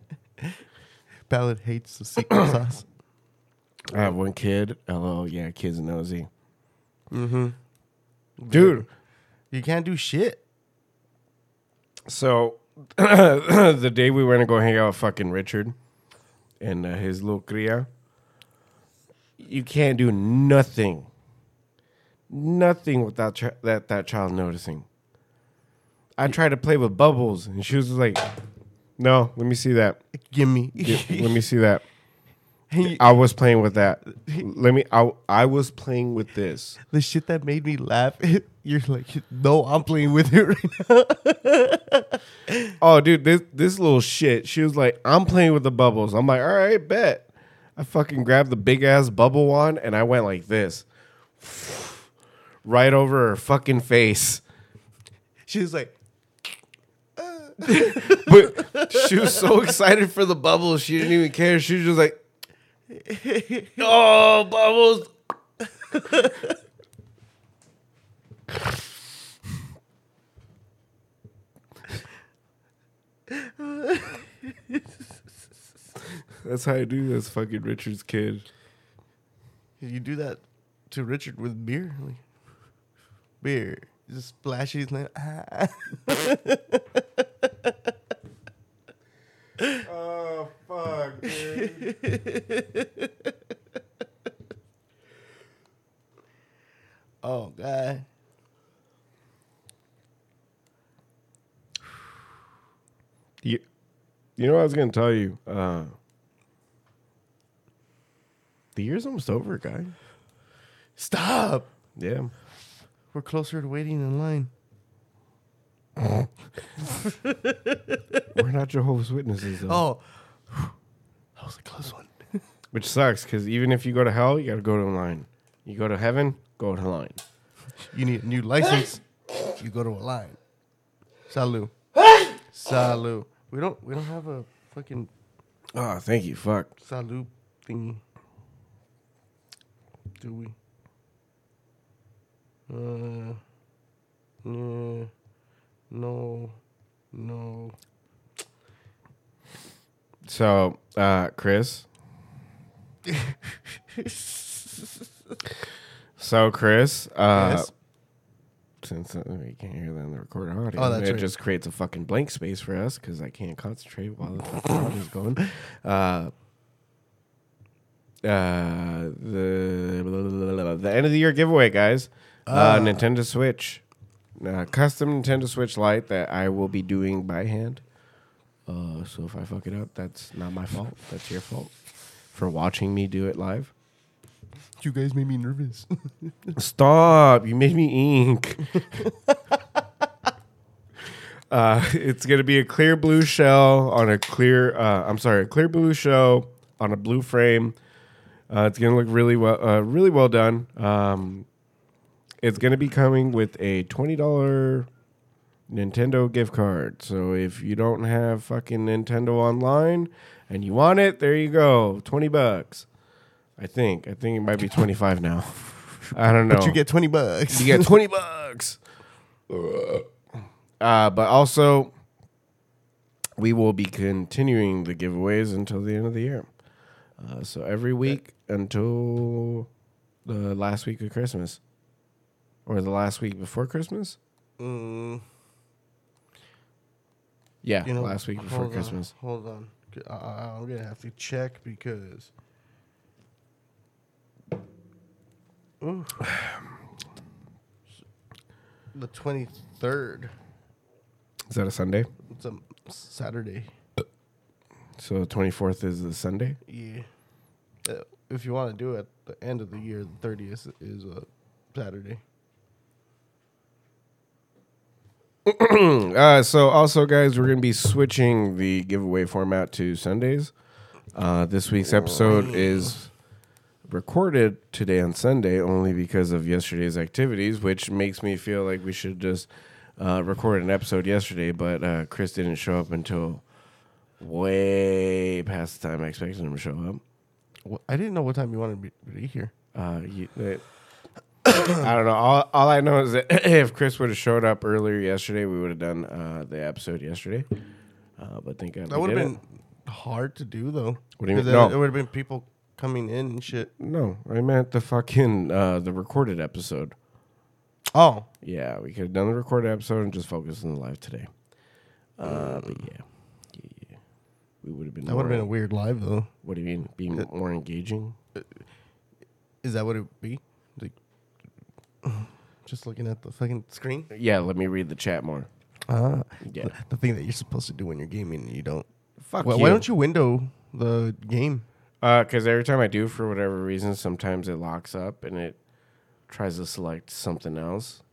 Ballad hates the secret [COUGHS] sauce. I have one kid. Hello, yeah, kid's nosy. Mm-hmm. Dude, You can't do shit. So [CLEARS THROAT] the day we went to go hang out with fucking Richard and uh, his little cria, you can't do nothing, nothing without ch- that that child noticing. I tried to play with bubbles, and she was like, "No, let me see that. Give me. Get- let me see that." I was playing with that. Let me. I, I was playing with this. the shit that made me laugh. [LAUGHS] You're like, no, I'm playing with it right now. [LAUGHS] Oh, dude, this this little shit. She was like, "I'm playing with the bubbles." I'm like, "All right, bet." I fucking grabbed the big ass bubble wand and I went like this, right over her fucking face. She was like, [LAUGHS] But she was so excited for the bubbles, she didn't even care. She was just like, "Oh, bubbles!" That's how I do this fucking Richard's kid. you do that to Richard with beer? Like, beer. Just splash his name. Ah. Oh [LAUGHS] fuck, [LAUGHS] dude. Oh, God. You, you know what I was gonna tell you? Uh, the year's almost over, guy. Stop. Yeah. We're closer to waiting in line. [LAUGHS] We're not Jehovah's Witnesses though. Oh. [SIGHS] That was a close one. [LAUGHS] Which sucks because even if you go to hell, you gotta go to a line. You go to heaven, go to a line. [LAUGHS] you need a new license, you go to a line. Salud. [LAUGHS] Salud. We don't we don't have a fucking Oh, thank you. Fuck. salud thingy. Do we? Uh, yeah, no, no. So, uh, Chris. so, Chris. Uh, Yes? Since uh, you can't hear that in the recorded audio, Oh, that's it right. just creates a fucking blank space for us because I can't concentrate while the fucking audio's going. Uh, uh, the the end of the year giveaway, guys. Uh, Nintendo Switch, uh, custom Nintendo Switch Lite that I will be doing by hand. Uh, so if I fuck it up, that's not my fault. That's your fault for watching me do it live. You guys made me nervous. [LAUGHS] Stop! You made me ink. [LAUGHS] uh, it's gonna be a clear blue shell on a clear. Uh, I'm sorry, a clear blue shell on a blue frame. Uh, it's gonna look really well, uh, really well done. Um, it's gonna be coming with a twenty dollar Nintendo gift card. So if you don't have fucking Nintendo online and you want it, there you go, twenty bucks. I think. I think it might be twenty five now. I don't know. But you get 20 bucks. You get 20 bucks. [LAUGHS] Uh, but also, we will be continuing the giveaways until the end of the year. Uh, so every week until the last week of Christmas. Or the last week before Christmas? Mm, Yeah, you know, last week before on, Christmas. hold on. I, I'm gonna have to check because. Ooh. the twenty third. Is that a Sunday? It's a Saturday. So the 24th is the Sunday? Yeah. Uh, if you want to do it at the end of the year, the thirtieth is a Saturday. [CLEARS THROAT] uh, so also, guys, we're gonna be switching the giveaway format to Sundays. Uh, this week's episode is recorded today on Sunday only because of yesterday's activities, which makes me feel like we should just uh, record an episode yesterday. But uh, Chris didn't show up until way past the time I expected him to show up. Well, I didn't know what time you wanted me to be here. Uh, you, it, [COUGHS] I don't know. All, all I know is that [COUGHS] if Chris would have showed up earlier yesterday, we would have done uh, the episode yesterday. Uh, but thank God That we would have didn't. been hard to do though. What do you mean? 'Cause No. It would have been people coming in and shit. No, I meant the fucking uh, the recorded episode. Oh, Yeah, we could have done the recorded episode and just focused on the live today. Uh, but yeah, yeah, yeah. we would have been. that would have been a weird live though. What do you mean? Being more engaging? Is that what it would be? [SIGHS] Just looking at the fucking screen. Yeah, let me read the chat more. Ah, Yeah, the thing that you're supposed to do when you're gaming, and you don't. fuck Why, you. why don't you window the game? Because every time I do, for whatever reason, sometimes it locks up and it tries to select something else,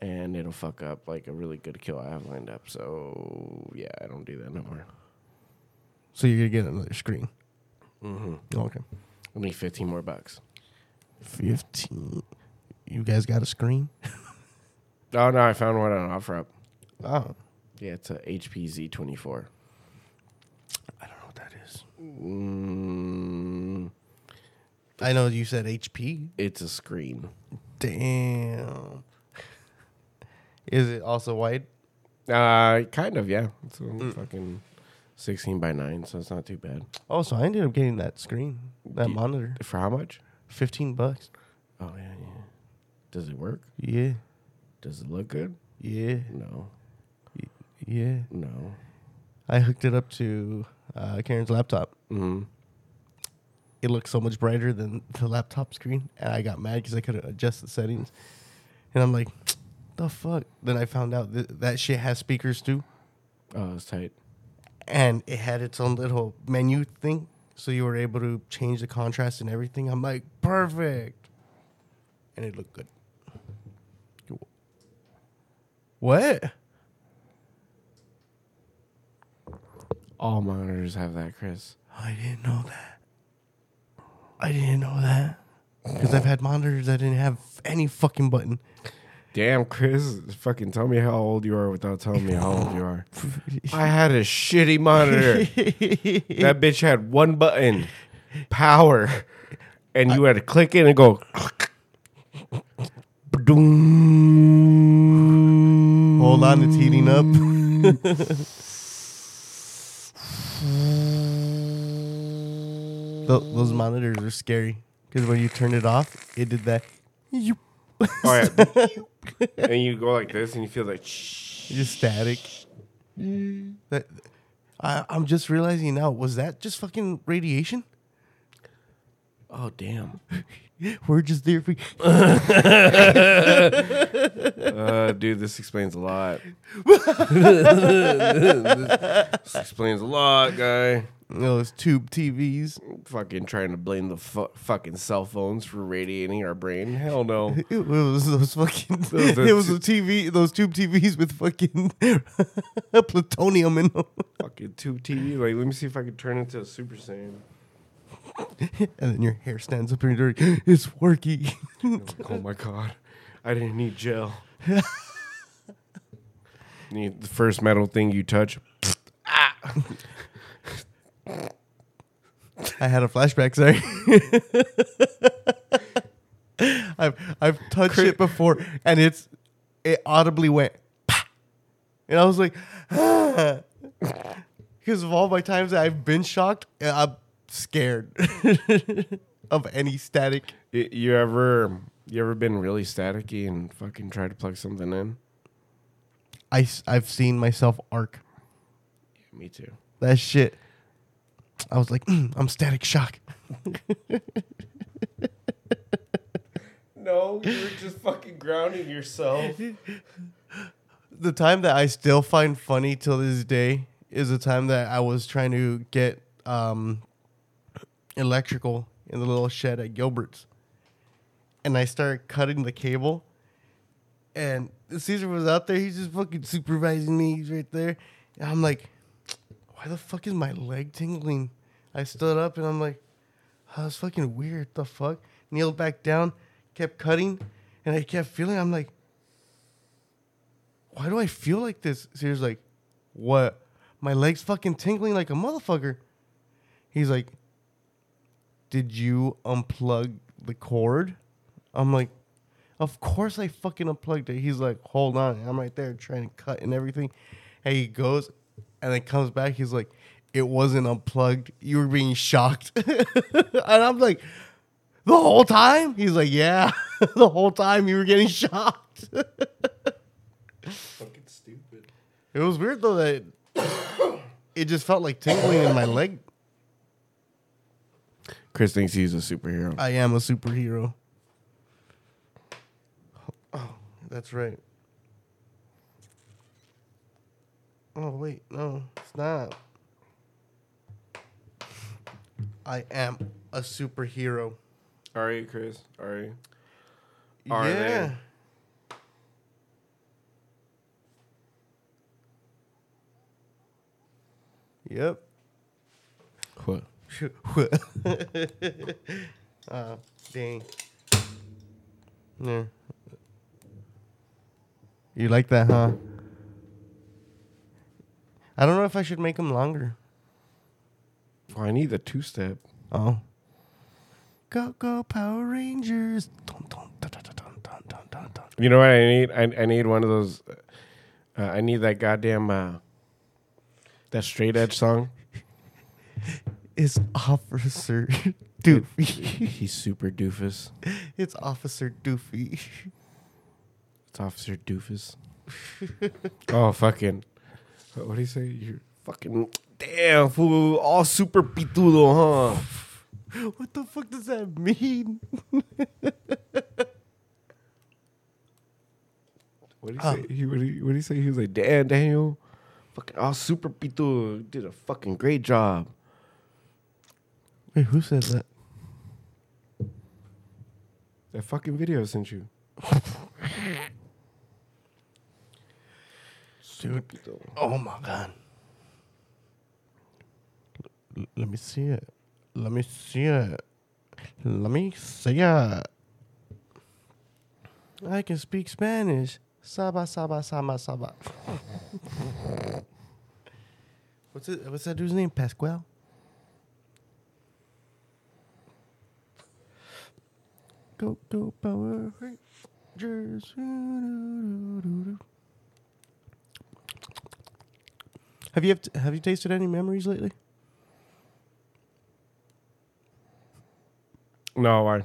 and it'll fuck up like a really good kill I have lined up. So yeah, I don't do that no more. So you're gonna get another screen. Mm-hmm. Okay. I need fifteen more bucks. Fifteen. You guys got a screen? Oh no, I found one on OfferUp. Oh, Yeah, it's a HP Z24. I don't know what that is. Mm, I know you said HP. it's a screen. Damn. Is it also white? Uh, kind of, yeah. It's a fucking 16 by 9, so it's not too bad. Oh, so I ended up getting that screen, that you- monitor, For how much? fifteen bucks. Oh, yeah, yeah. Does it work? Yeah, Does it look good? yeah, No, yeah. no. I hooked it up to uh, Karen's laptop. Mm. It looked so much brighter than the laptop screen, and I got mad because I couldn't adjust the settings. And I'm like, the fuck? Then I found out th- that shit has speakers too, Oh, it's tight. and it had its own little menu thing, so you were able to change the contrast and everything. I'm like, perfect, and it looked good. What? All monitors have that, Chris. I didn't know that. I didn't know that. Because I've had monitors that didn't have any fucking button. Damn, Chris, fucking tell me how old you are without telling me how old you are. [LAUGHS] I had a shitty monitor. [LAUGHS] that bitch had one button, power, and you had to click it and go. [LAUGHS] Hold on, it's heating up. Mm. [LAUGHS] Tho- those monitors are scary because when you turn it off, it did that. You Oh yeah, [LAUGHS] and you go like this, and you feel like. just static. That I, I'm just realizing now. Was that just fucking radiation? Oh damn. [LAUGHS] We're just there for. [LAUGHS] Uh, dude, this explains a lot. [LAUGHS] this explains a lot, guy. Those tube TVs. Fucking trying to blame the fu- fucking cell phones for radiating our brain. Hell no. It was those fucking. Those it was the TV. Those tube TVs with fucking plutonium in them. fucking tube TV. Like, let me see if I can turn into a Super Saiyan. [LAUGHS] And then your hair stands up and you're like, it's working. Like, oh my god, I didn't need gel. [LAUGHS] need the first metal thing you touch. I had a flashback. Sorry. [LAUGHS] I've I've touched Cri- it before, and it's it audibly went, "Pah." and I was like, ah. because of all my times that I've been shocked, I'm scared [LAUGHS] of any static. Y- You ever, you ever been really staticky and fucking tried to plug something in? I have seen myself arc Yeah, Me too. that shit. I was like, "Mm, I'm static shock. [LAUGHS] No, you were just fucking grounding yourself. [LAUGHS] the time that I still find funny till this day is the time that I was trying to get um, electrical in the little shed at Gilbert's, and I started cutting the cable, and Caesar was out there. He's just fucking supervising me. He's right there, and I'm like, "Why the fuck is my leg tingling?" I stood up and I'm like, oh, "That's fucking weird. The fuck?" Kneeled back down, kept cutting, and I kept feeling. I'm like why do I feel like this? Caesar's like, what? My leg's fucking tingling like a motherfucker. He's like, did you unplug the cord? I'm like, of course I fucking unplugged it. He's like, hold on. I'm right there trying to cut and everything. And he goes and then comes back. He's like, it wasn't unplugged. You were being shocked. [LAUGHS] and I'm like, the whole time? He's like, yeah, [LAUGHS] the whole time you were getting shocked. fucking stupid. It was weird though that [COUGHS] it just felt like tingling in my leg. Chris thinks he's a superhero. I am a superhero. Oh, that's right. Oh wait, no, it's not. I am a superhero. Are you, Chris? Are you? Are yeah. they? Yep. What? oh, [LAUGHS] dang. Yeah. You like that, huh? I don't know if I should make them longer. Oh, I need the two step. Oh. Go go Power Rangers. Dun, dun, dun, you know what I need? I, I need one of those. Uh, uh I need that goddamn uh, that straight edge song. [LAUGHS] It's Officer [LAUGHS] Doofy. He's super doofus. [LAUGHS] it's Officer Doofy. It's Officer Doofus. oh fucking! What do you say? You're fucking damn fool! All super pitudo, huh? [LAUGHS] What the fuck does that mean? What do you uh. say? He, what, do you, what do you say? He was like, damn, Daniel, fucking all super pitudo did a fucking great job. Wait, who said that? That fucking video I sent you. Dude. Oh my god. L- let me see it. Let me see it. Let me see it. I can speak Spanish. Saba saba saba saba. [LAUGHS] what's it? What's that dude's name? Pascual. Go go Power Rangers. Have you have, you tasted any memories lately? No, I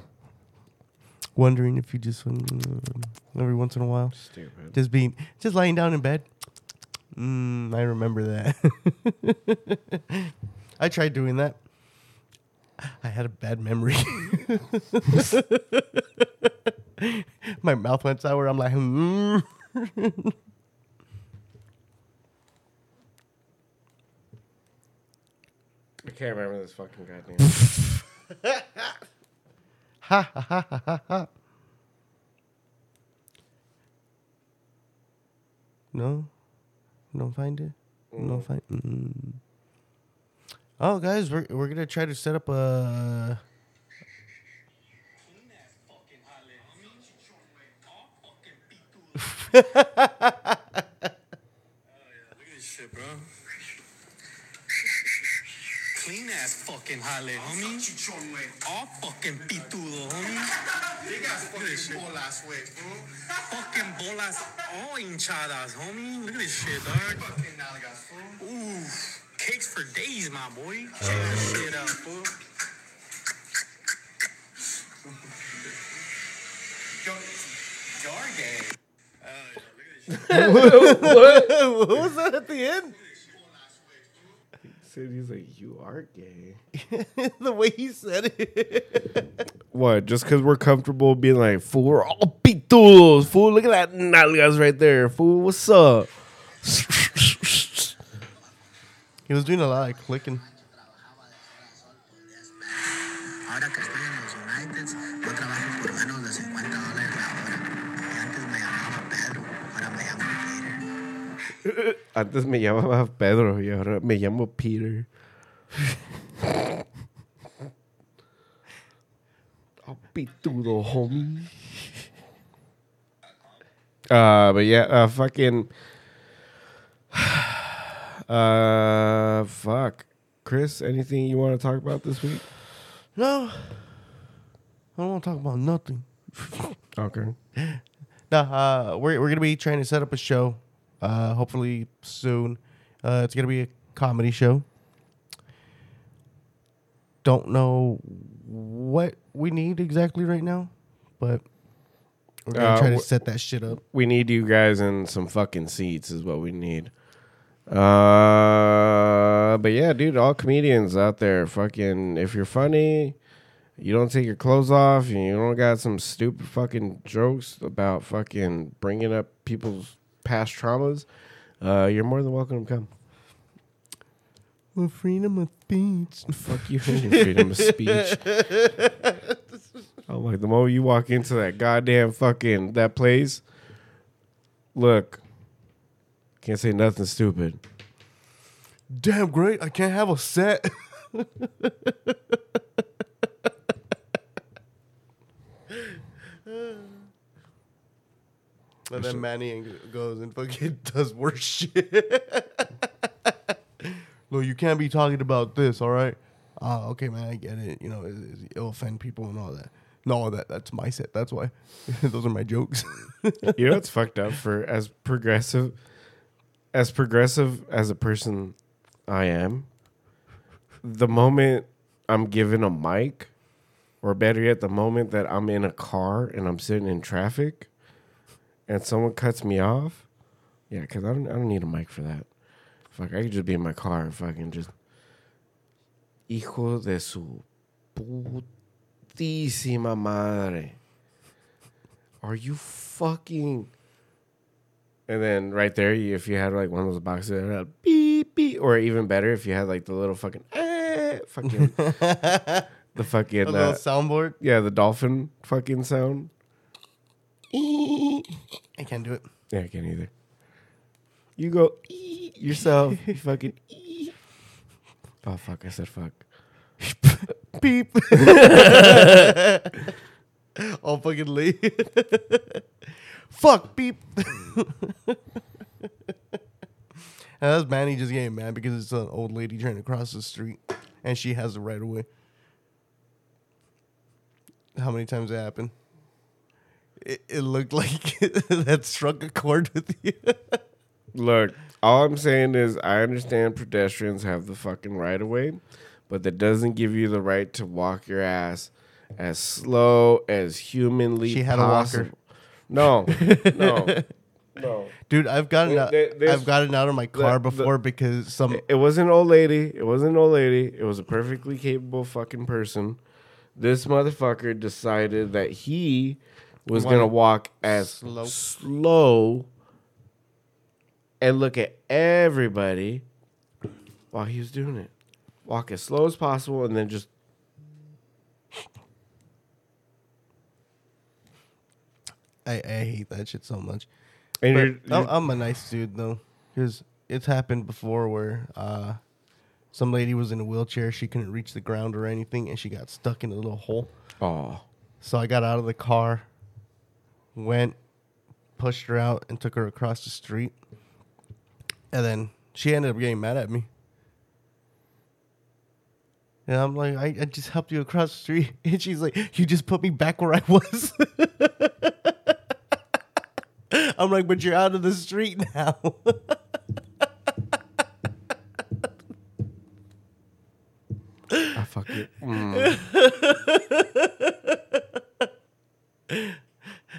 Wondering if you just um, every once in a while stupid. just being just lying down in bed. Mm, I remember that. I tried doing that. I had a bad memory. [LAUGHS] My mouth went sour. I'm like, hmm. I can't remember this fucking goddamn. ha ha ha ha ha ha. No, don't find it. No find. Mm. Oh, guys, we're we're gonna try to set up a. [LAUGHS] Look at this shit, bro. Clean ass fucking jale, homie. All fucking pitudo, homie. Look at this shit. Fucking bolas, all hinchadas, homie. Look at this shit, dog. Ooh, cakes for days, my boy. Check this shit out, fool. You're gay. Uh, look at this shit. [LAUGHS] what was that at the end? Said he's like, you are gay. [LAUGHS] the way he said it. What? Just because we're comfortable being like, fool, we're all pitudos. Fool, look at that nalgas right there. Fool, what's up? [LAUGHS] He was doing a lot of clicking. Ahora que estoy en los Uniteds, yo trabajo por menos de 50 dólares la hora. Y antes me llamaba Pedro, ahora me llamo Peter. Antes me llamaba Pedro y ahora me llamo Peter. oh, pitudo, homie. Uh, but yeah, uh, fucking. Uh, fuck. Chris, anything you want to talk about this week? No, I don't want to talk about nothing. [LAUGHS] Okay. No, uh, we're we're gonna be trying to set up a show. Uh, hopefully soon. Uh, it's gonna be a comedy show. Don't know what we need exactly right now, but we're gonna Uh, try to wh- set that shit up. We need you guys in some fucking seats, is what we need. Uh, but yeah, dude, all comedians out there, fucking, if you're funny, you don't take your clothes off, and you don't got some stupid fucking jokes about fucking bringing up people's past traumas, uh, you're more than welcome to come. Well, freedom of speech. Fuck you, and your freedom of speech. I'm like, the moment you walk into that goddamn fucking that place, look, can't say nothing stupid. Damn great! I can't have a set. [LAUGHS] And then Manny goes and fucking [LAUGHS] does worse shit. [LAUGHS] no, you can't be talking about this, all right? Ah, okay, man, I get it. You know, it, it, it'll offend people and all that. No, that that's my set. That's why. Those are my jokes. You know what's fucked up for as progressive, as progressive as a person I am. The moment I'm given a mic, or better yet, the moment that I'm in a car and I'm sitting in traffic, and someone cuts me off, yeah, because I don't, I don't need a mic for that. Fuck, I could just be in my car and fucking just, hijo de su putísima madre. Are you fucking? And then right there, you- if you had like one of those boxes that had beep beep, or even better, if you had like the little fucking eh, fucking [LAUGHS] the fucking little uh, soundboard. yeah, the dolphin fucking sound. I can't do it. Yeah, I can't either. You go yourself. You [LAUGHS] fucking. Oh fuck! I said fuck. [LAUGHS] peep. All fucking late. Fuck beep. [LAUGHS] and that's Manny just getting mad because it's an old lady trying to cross the street and she has the right of way. How many times that happened? It, it looked like [LAUGHS] that struck a chord with you. Look, all I'm saying is I understand pedestrians have the fucking right of way, but that doesn't give you the right to walk your ass as slow as humanly She had a walker. Possible. No, [LAUGHS] no, no. Dude, I've gotten There- out, there- I've gotten out of my car the- the- before because some It wasn't an old lady. It wasn't an old lady. It was a perfectly capable fucking person. This motherfucker decided that he was Wanna gonna walk as slow. slow and look at everybody while he was doing it. Walk as slow as possible and then just I, I hate that shit so much. and But you're, I'm, I'm a nice dude though, because it's happened before where uh, some lady was in a wheelchair, she couldn't reach the ground or anything, and she got stuck in a little hole. oh So I got out of the car, went, pushed her out, and took her across the street. And then she ended up getting mad at me. And I'm like, I, I just helped you across the street. [LAUGHS] And she's like, You just put me back where I was. [LAUGHS] [LAUGHS] I'm like, But you're out of the street now. I fuck it. [LAUGHS] Mm.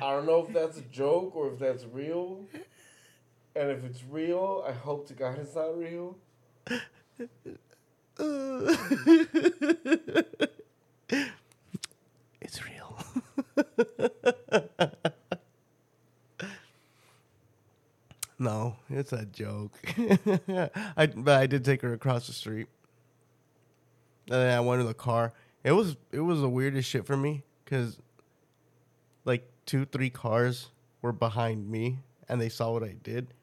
I don't know if that's a joke or if that's real. And if it's real, I hope to God it's not real. [LAUGHS] it's real. No, it's a joke. [LAUGHS] I but I did take her across the street. And then I went to the car. It was it was the weirdest shit for me because like two three cars were behind me and they saw what I did.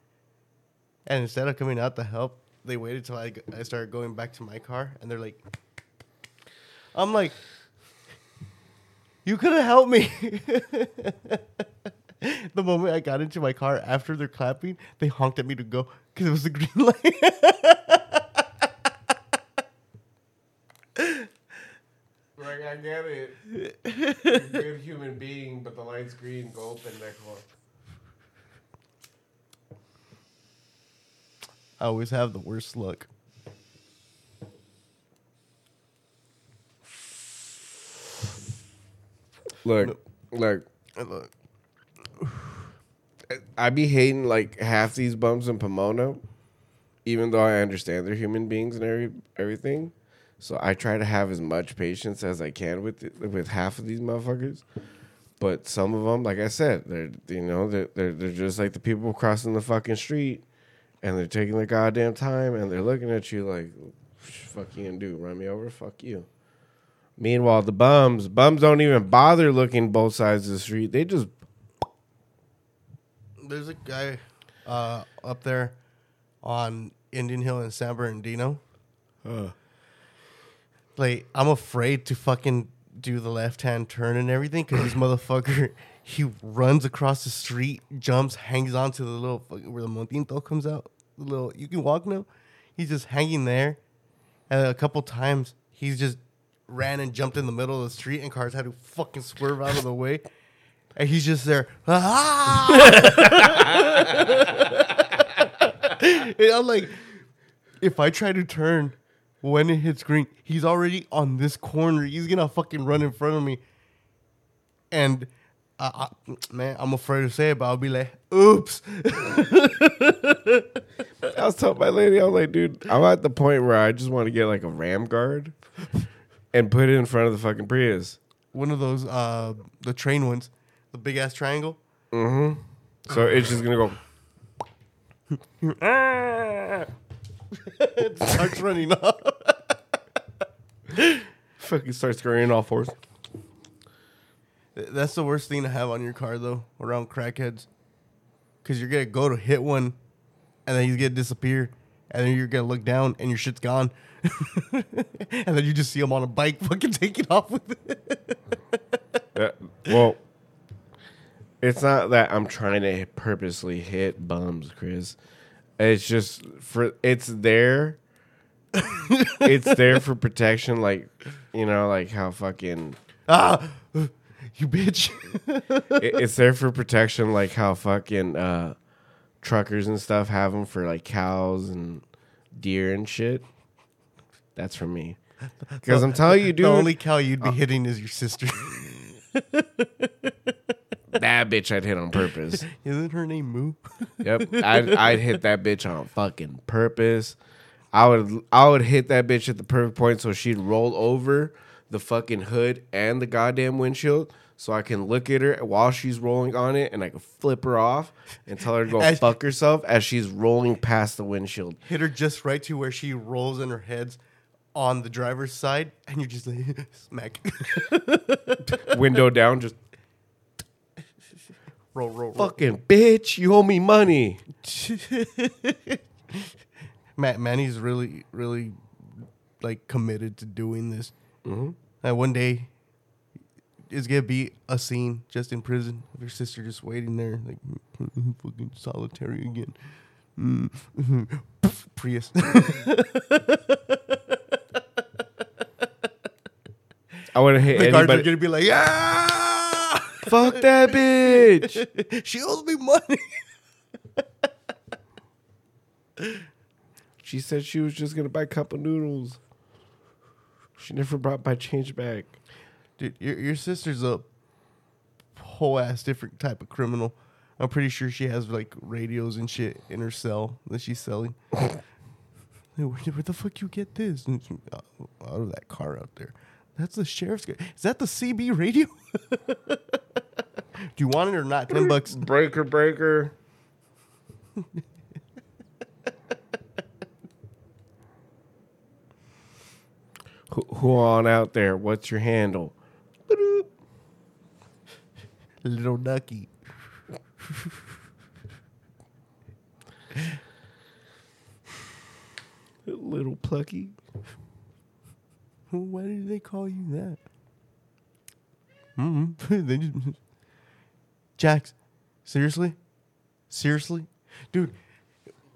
And instead of coming out to help, they waited till I I started going back to my car and they're like, I'm like, you could have helped me. [LAUGHS] [LAUGHS] the moment I got into my car after they're clapping, they honked at me to go because it was the green [LAUGHS] light. Like, I get it. You're a good human being, but the light's green. Go open that car. I always have the worst luck. Look, look. Look, [SIGHS] I be hating like half these bums in Pomona, even though I understand they're human beings and every everything. So I try to have as much patience as I can with it, with half of these motherfuckers. But some of them, like I said, they're you know they're, they're they're just like the people crossing the fucking street, and they're taking their goddamn time, and they're looking at you like, "Fuck you and do run me over, fuck you." Meanwhile, the bums bums don't even bother looking both sides of the street. They just there's a guy uh, up there on Indian Hill in San Bernardino. Like, I'm afraid to fucking do the left hand turn and everything because this [COUGHS] motherfucker, he runs across the street, jumps, hangs onto the little fucking, where the Montinto comes out. The little, you can walk now. He's just hanging there. And a couple times, he's just ran and jumped in the middle of the street, and cars had to fucking swerve out of the way. [LAUGHS] And he's just there. [LAUGHS] Ah! and I'm like, if I try to turn when it hits green, he's already on this corner. He's gonna fucking run in front of me. And I, I, man, I'm afraid to say it, but I'll be like, oops. [LAUGHS] I was telling my lady, I was like, dude, I'm at the point where I just want to get like a ram guard and put it in front of the fucking Prius. One of those, uh, the train ones, the big ass triangle. Mm-hmm. So it's just gonna go. [LAUGHS] it starts running off. [LAUGHS] Fucking start scurrying all fours. That's the worst thing to have on your car, though, around crackheads. Because you're to go to hit one, and then he's to disappear. and then you're gonna look down and your shit's gone, [LAUGHS] and then you just see him on a bike, fucking taking off with it. That- well, it's not that I'm trying to purposely hit bums, Chris. It's just for it's there. it's there for protection, like you know, like how fucking ah, you bitch. it- it's there for protection, like how fucking uh, truckers and stuff have them for like cows and deer and shit. That's for me. [LAUGHS] Because I'm telling you, dude, the only cow you'd be hitting is your sister. [LAUGHS] that bitch I'd hit on purpose. [LAUGHS] Isn't her name Moo? [LAUGHS] Yep, I'd, I'd hit that bitch on fucking purpose. I would I would hit that bitch at the perfect point so she'd roll over the fucking hood and the goddamn windshield so I can look at her while she's rolling on it and I can flip her off and tell her to go As- fuck herself as she's rolling past the windshield. Hit her just right to where she rolls in her heads on the driver's side, and you're just like [LAUGHS] smack. Window down, just roll, roll, roll. fucking bitch, you owe me money. [LAUGHS] Matt Manny's really, really like committed to doing this. Mm-hmm. And one day, it's gonna be a scene just in prison of your sister just waiting there, like [LAUGHS] fucking solitary again. Mm. [LAUGHS] Prius. I would have hit the guards are gonna be like, yeah, Fuck that bitch. [LAUGHS] she owes me money. She said she was just gonna buy a cup of noodles. She never brought my change back. Dude, your your sister's a whole ass different type of criminal. I'm pretty sure she has like radios and shit in her cell that she's selling. [LAUGHS] Where, where the fuck you get this? "Uh, out of that car out there. That's the sheriff's guy. Is that the CB radio? [LAUGHS] Do you want it or not? Ten bucks. [LAUGHS] Breaker, breaker. who, who on out there? What's your handle? Little ducky. Little plucky. Why do they call you that? Mm-hmm. [LAUGHS] they just Jax, seriously, seriously, dude.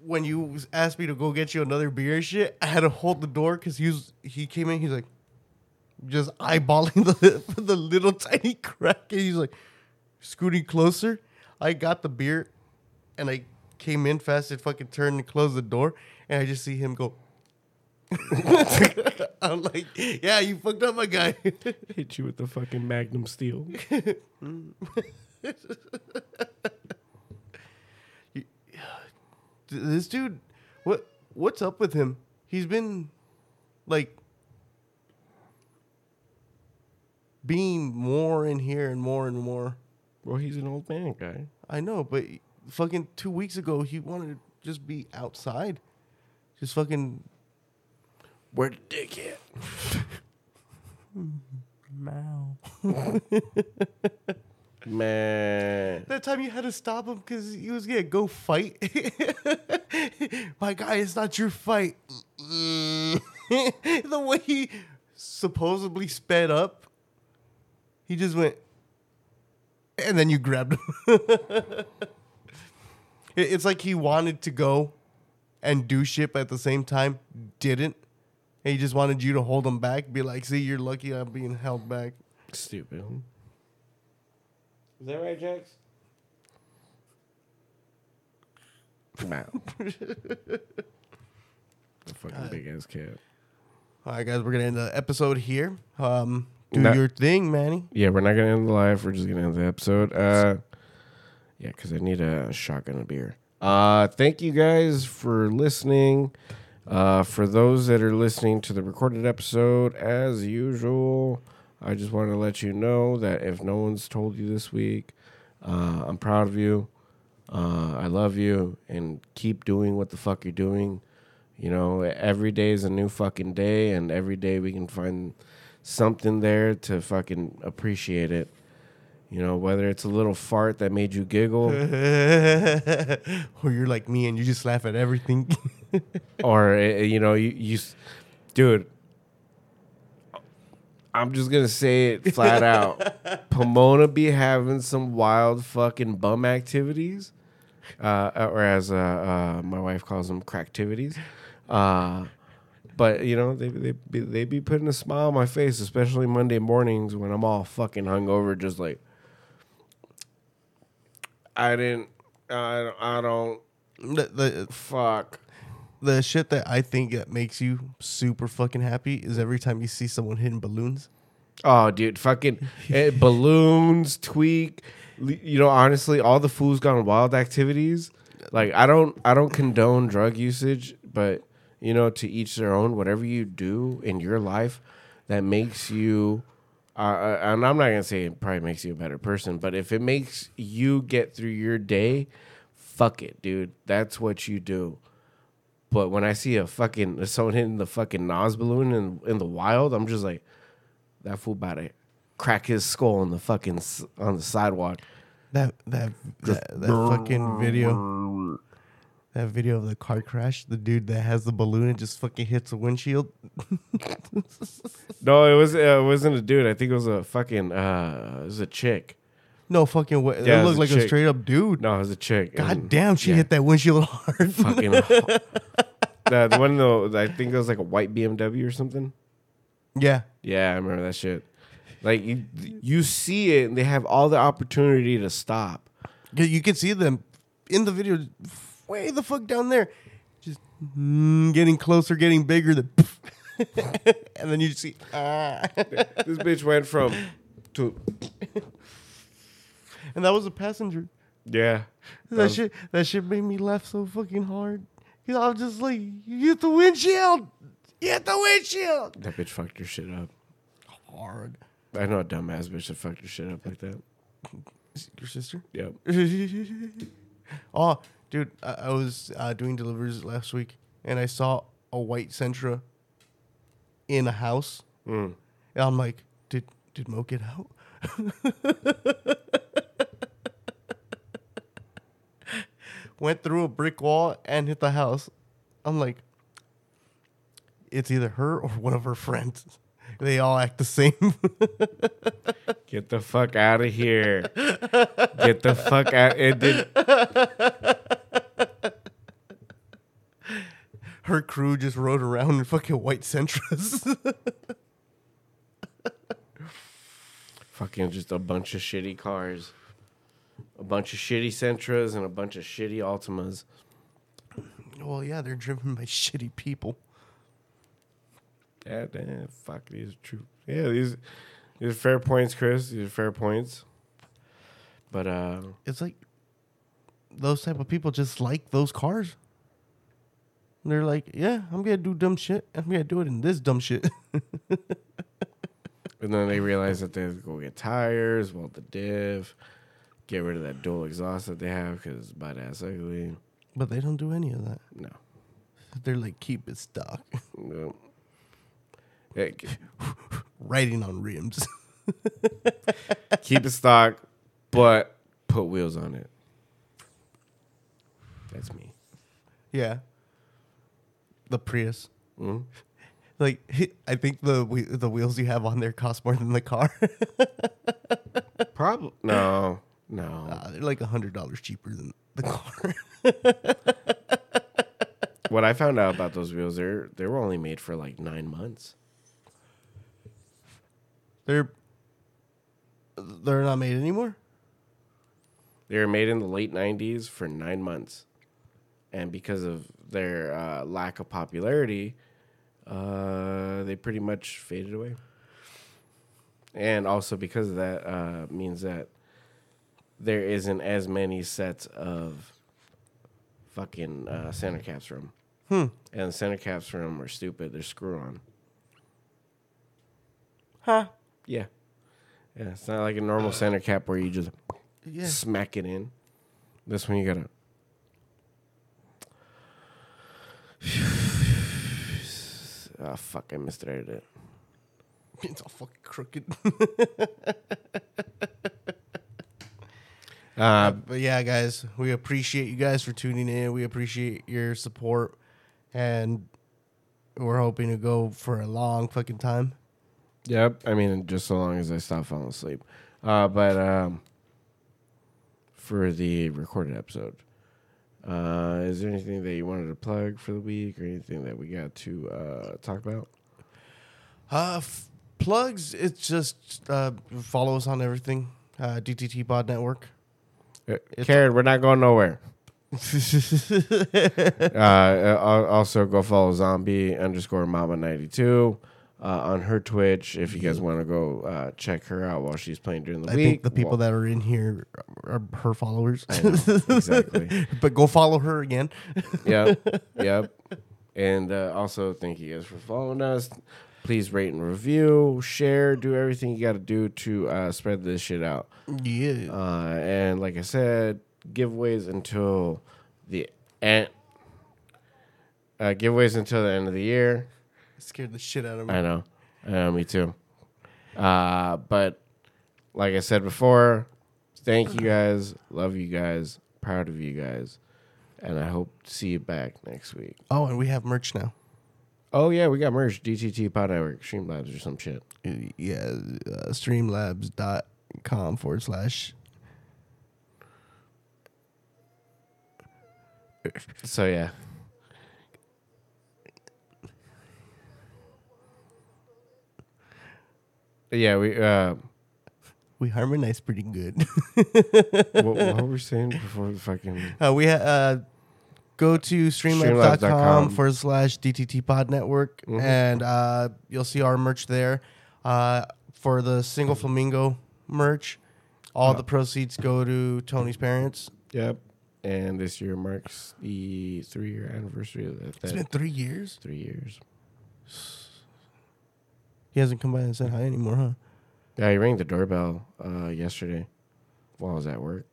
When you asked me to go get you another beer and shit, I had to hold the door because he was he came in. He's like, just eyeballing [LAUGHS] the the little tiny crack, and he's like, scooting closer. I got the beer, and I came in fast and fucking turned and closed the door, and I just see him go. [LAUGHS] I'm like, yeah, you fucked up, my guy. Hit you with the fucking Magnum steel. [LAUGHS] [LAUGHS] this dude, what what's up with him? He's been like being more in here and more and more. well, he's an old man guy. I know, but fucking two weeks ago he wanted to just be outside, just fucking Where the dick at? [LAUGHS] [LAUGHS] Man. That time you had to stop him because he was gonna go fight. [LAUGHS] My guy, it's not your fight. [LAUGHS] the way he supposedly sped up, he just went, and then you grabbed him. [LAUGHS] It's like he wanted to go and do shit, but at the same time didn't. And he just wanted you to hold him back, be like, "See, you're lucky I'm being held back." Stupid. Is that right, Jax? Wow. [LAUGHS] the fucking big ass cat. All right, guys, we're gonna end the episode here. Um, do No. your thing, Manny. Yeah, we're not gonna end the live. We're just gonna end the episode. Uh, yeah, because I need a shotgun of beer. Uh, thank you guys for listening. Uh, for those that are listening to the recorded episode, as usual, I just want to let you know that if no one's told you this week, uh, I'm proud of you. Uh, I love you, and keep doing what the fuck you're doing. You know, every day is a new fucking day, and every day we can find something there to fucking appreciate it. You know, whether it's a little fart that made you giggle. [LAUGHS] or you're like me and you just laugh at everything. [LAUGHS] or uh, you know, you, you, dude. I'm just gonna say it flat out. [LAUGHS] Pomona be having some wild fucking bum activities, uh, or as uh, uh, my wife calls them, cracktivities. Uh, but you know, they they be, they be putting a smile on my face, especially Monday mornings when I'm all fucking hungover, just like I didn't, I don't, I don't The, the fuck. The shit that I think that makes you super fucking happy is every time you see someone hitting balloons. Oh, dude, fucking eh, balloons, tweak. You know, honestly, all the fools gone wild activities. Like, I don't, I don't condone drug usage, but you know, to each their own. Whatever you do in your life that makes you, uh, uh, and I'm not gonna say it probably makes you a better person, but if it makes you get through your day, fuck it, dude. That's what you do. But when I see a fucking someone hitting the fucking Nas balloon in in the wild, I'm just like, that fool about to crack his skull on the fucking on the sidewalk. That that that, that fucking video. [LAUGHS] That video of the car crash, the dude that has the balloon and just fucking hits the windshield. [LAUGHS] No, it was uh, it wasn't a dude. I think it was a fucking uh, it was a chick. No fucking way. Yeah, it it looked a like a straight up dude. No, it was a chick. God damn, she yeah, hit that windshield [LAUGHS] hard. fucking. the, the one though, I think it was like a white BMW or something. yeah. Yeah, I remember that shit. Like you, you see it, and they have all the opportunity to stop. You can see them in the video way the fuck down there. Just mm, getting closer, getting bigger. Than [LAUGHS] and then you see, ah. This bitch went from to and that was a passenger. yeah. That shit, that shit made me laugh so fucking hard. You know, I'm just like, you hit the windshield. You hit the windshield. That bitch fucked your shit up. Hard. I know a dumbass bitch that fucked your shit up like that. Your sister? Yep. [LAUGHS] oh, dude, I, I was uh, doing deliveries last week, and I saw a white Sentra in a house, Mm. and I'm like, did did Mo get out? [LAUGHS] Went through a brick wall and hit the house. I'm like, it's either her or one of her friends. [LAUGHS] They all act the same. [LAUGHS] Get the fuck out of here. Get the fuck out. It did. her crew just rode around in fucking white Sentras. [LAUGHS] Fucking just a bunch of shitty cars. A bunch of shitty Sentras and a bunch of shitty Altimas. well, yeah, they're driven by [LAUGHS] shitty people. Yeah, damn, fuck, these are true. Yeah, these, these are fair points, Chris. These are fair points. But, uh, It's like those type of people just like those cars. They're like, yeah, I'm gonna do dumb shit. I'm gonna do it in this dumb shit. [LAUGHS] and then they realize that they go get tires, weld the diff, get rid of that dual exhaust that they have because it's badass ugly. but they don't do any of that. No. They're like, keep it stock, no. Hey, [LAUGHS] riding on rims. [LAUGHS] keep it stock, but put wheels on it. That's me. yeah, the Prius. Mhm. Like, I think the the wheels you have on there cost more than the car. [LAUGHS] Probably no, no. Uh, they're like a hundred dollars cheaper than the car. [LAUGHS] what I found out about those wheels, they're they were only made for like nine months. they're they're not made anymore. They were made in the late '90s for nine months, and because of their uh, lack of popularity, uh, they pretty much faded away. And also because of that, uh, means that there isn't as many sets of fucking uh, center caps them. Hmm. And the center caps them are stupid. They're screw on. Huh? Yeah. Yeah, it's not like a normal center cap where you just Yeah. smack it in. This one you gotta. [SIGHS] Ah, fuck! I misthreaded it. [LAUGHS] It's all fucking crooked. [LAUGHS] Uh, but yeah, guys, we appreciate you guys for tuning in. We appreciate your support. and we're hoping to go for a long fucking time. Yep. I mean, just so long as I stop falling asleep. Uh, but um, for the recorded episode, uh, is there anything that you wanted to plug for the week or anything that we got to uh, talk about? Uh, f- plugs. It's just uh, follow us on everything. Uh, DTT Pod Network. Uh, Karen, we're not going nowhere. [LAUGHS] uh, also, go follow zombie underscore mama 92 uh, on her Twitch if you guys want to go uh, check her out while she's playing during the I week. think the people that are in here are her followers. I know, exactly. [LAUGHS] but go follow her again. yep, [LAUGHS] yep. And uh, also, thank you guys for following us. Please rate and review, share, do everything you got to do to uh, spread this shit out. Yeah. Uh, and like I said, giveaways until the end. Uh, giveaways until the end of the year. scared the shit out of me. I know. I know, me too. Uh, but like I said before, thank you guys. Love you guys. Proud of you guys. And I hope to see you back next week. Oh, and we have merch now. Oh, yeah, we got merch. DTT Pod Network, Streamlabs or some shit. Yeah, uh, streamlabs.com forward slash. So, yeah. Yeah, we uh We harmonize pretty good. [LAUGHS] what, what were we saying before the fucking uh, we had. uh, go to Streamlabs.com. streamlabs.com forward slash DTT Pod Network, Mhm. and uh, you'll see our merch there. Uh, for the single flamingo merch, all the proceeds go to Tony's parents. Yep. And this year marks the three year anniversary of that. It's been three years. three years. He hasn't come by and said hi anymore, huh? Yeah, he rang the doorbell uh, yesterday while I was at work.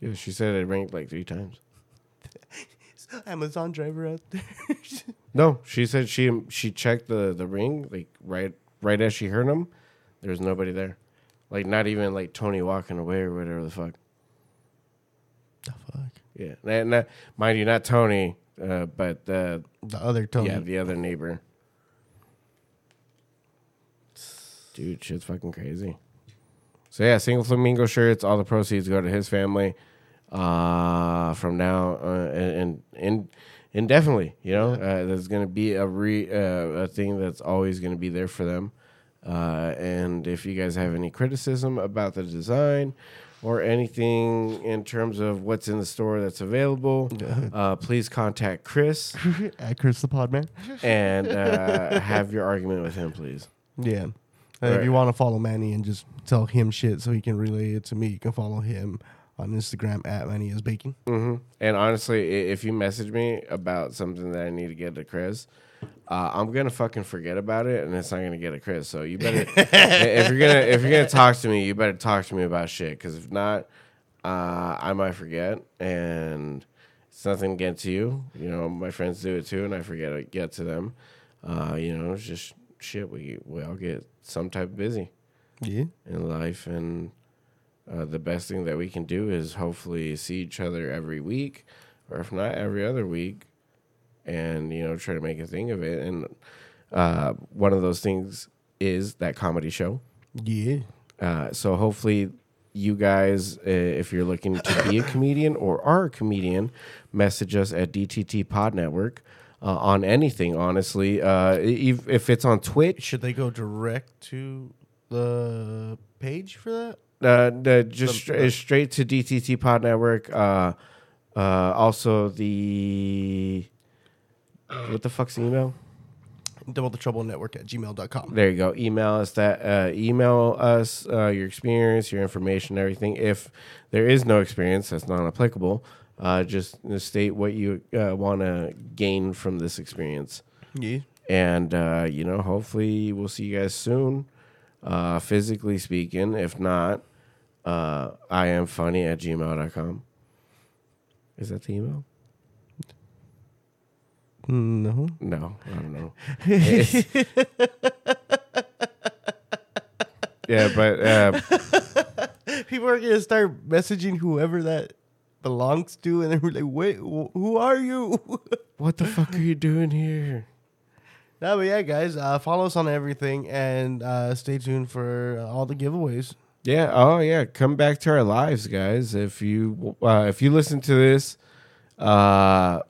Yeah, she said it rang like three times. [LAUGHS] Amazon driver out there. [LAUGHS] No, she said she she checked the the ring like right right as she heard him. There was nobody there, like not even like Tony walking away or whatever the fuck. the fuck? Yeah, not, not, mind you, not Tony, uh, but the The other Tony. yeah the other neighbor. Dude, shit's fucking crazy. So yeah, single flamingo shirts. All the proceeds go to his family. Uh, from now uh, and, and indefinitely, you know, uh, there's gonna be a re uh, a thing that's always gonna be there for them. Uh, and if you guys have any criticism about the design or anything in terms of what's in the store that's available, uh, please contact Chris [LAUGHS] At Chris the Podman. and uh, have your argument with him, please. Yeah. And if Right. you want to follow Manny and just tell him shit so he can relay it to me, you can follow him on Instagram at Manny is baking. hmm And honestly, if you message me about something that I need to get to Chris, uh, I'm gonna fucking forget about it, and it's not gonna get to Chris. So you better, [LAUGHS] if you're gonna if you're gonna talk to me, you better talk to me about shit. Because if not, uh, I might forget, and it's nothing against you. You know, my friends do it too, and I forget to get to them. Uh, you know, it's just shit. We we all get some type of busy. Yeah. in life and uh, the best thing that we can do is hopefully see each other every week or if not every other week and you know try to make a thing of it and uh, one of those things is that comedy show Yeah. uh, so hopefully you guys uh, if you're looking to be a comedian or are a comedian message us at dtt pod network uh, on anything honestly uh, if, if it's on twitch Should they go direct to the page for that? Uh, the, just The- stra- straight to DTT Pod Network. Uh, uh, also the what the fuck's the email? Double the trouble network at gmail.com. There you go. Email us that. Uh, email us uh, your experience, your information, everything. If there is no experience, that's not applicable. Uh, just state what you uh, want to gain from this experience. Yeah. And, uh, you know, hopefully we'll see you guys soon, uh, physically speaking. If not, uh, I am funny at gmail.com. Is that the email? No. No, I don't know. [LAUGHS] Yeah, but uh, People are going to start messaging whoever that belongs to, and then we're like, wait, wh- who are you? [LAUGHS] What the fuck are you doing here? no, but yeah, guys, uh, follow us on everything and uh, stay tuned for uh, all the giveaways. Yeah. Oh, yeah. Come back to our lives, guys. If you uh, if you listen to this uh,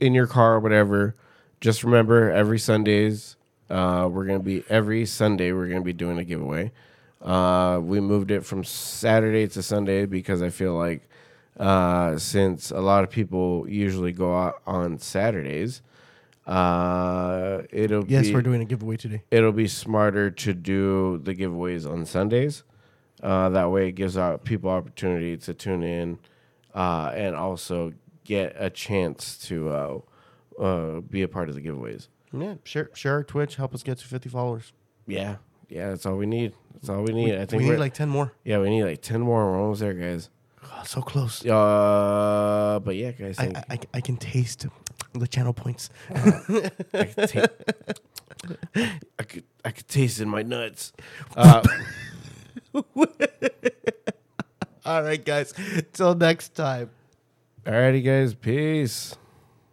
in your car or whatever, just remember every Sundays uh, we're gonna be every Sunday we're gonna be doing a giveaway. Uh, we moved it from Saturday to Sunday because I feel like uh, since a lot of people usually go out on Saturdays, uh, it'll Yes, be, we're doing a giveaway today. it'll be smarter to do the giveaways on Sundays. Uh, that way, it gives our people opportunity to tune in uh, and also get a chance to uh, uh, be a part of the giveaways. Yeah, share share our Twitch. Help us get to 50 followers. Yeah, yeah, that's all we need. That's all we need. I think we need like 10 more. yeah, we need like ten more. We're almost there, guys. Oh, so close. Uh, but yeah, guys, I, I, I- I can taste the channel points. I, could ta- [LAUGHS] I could I could taste it in my nuts. Uh, [LAUGHS] All right, guys. Till next time. alrighty, guys, peace.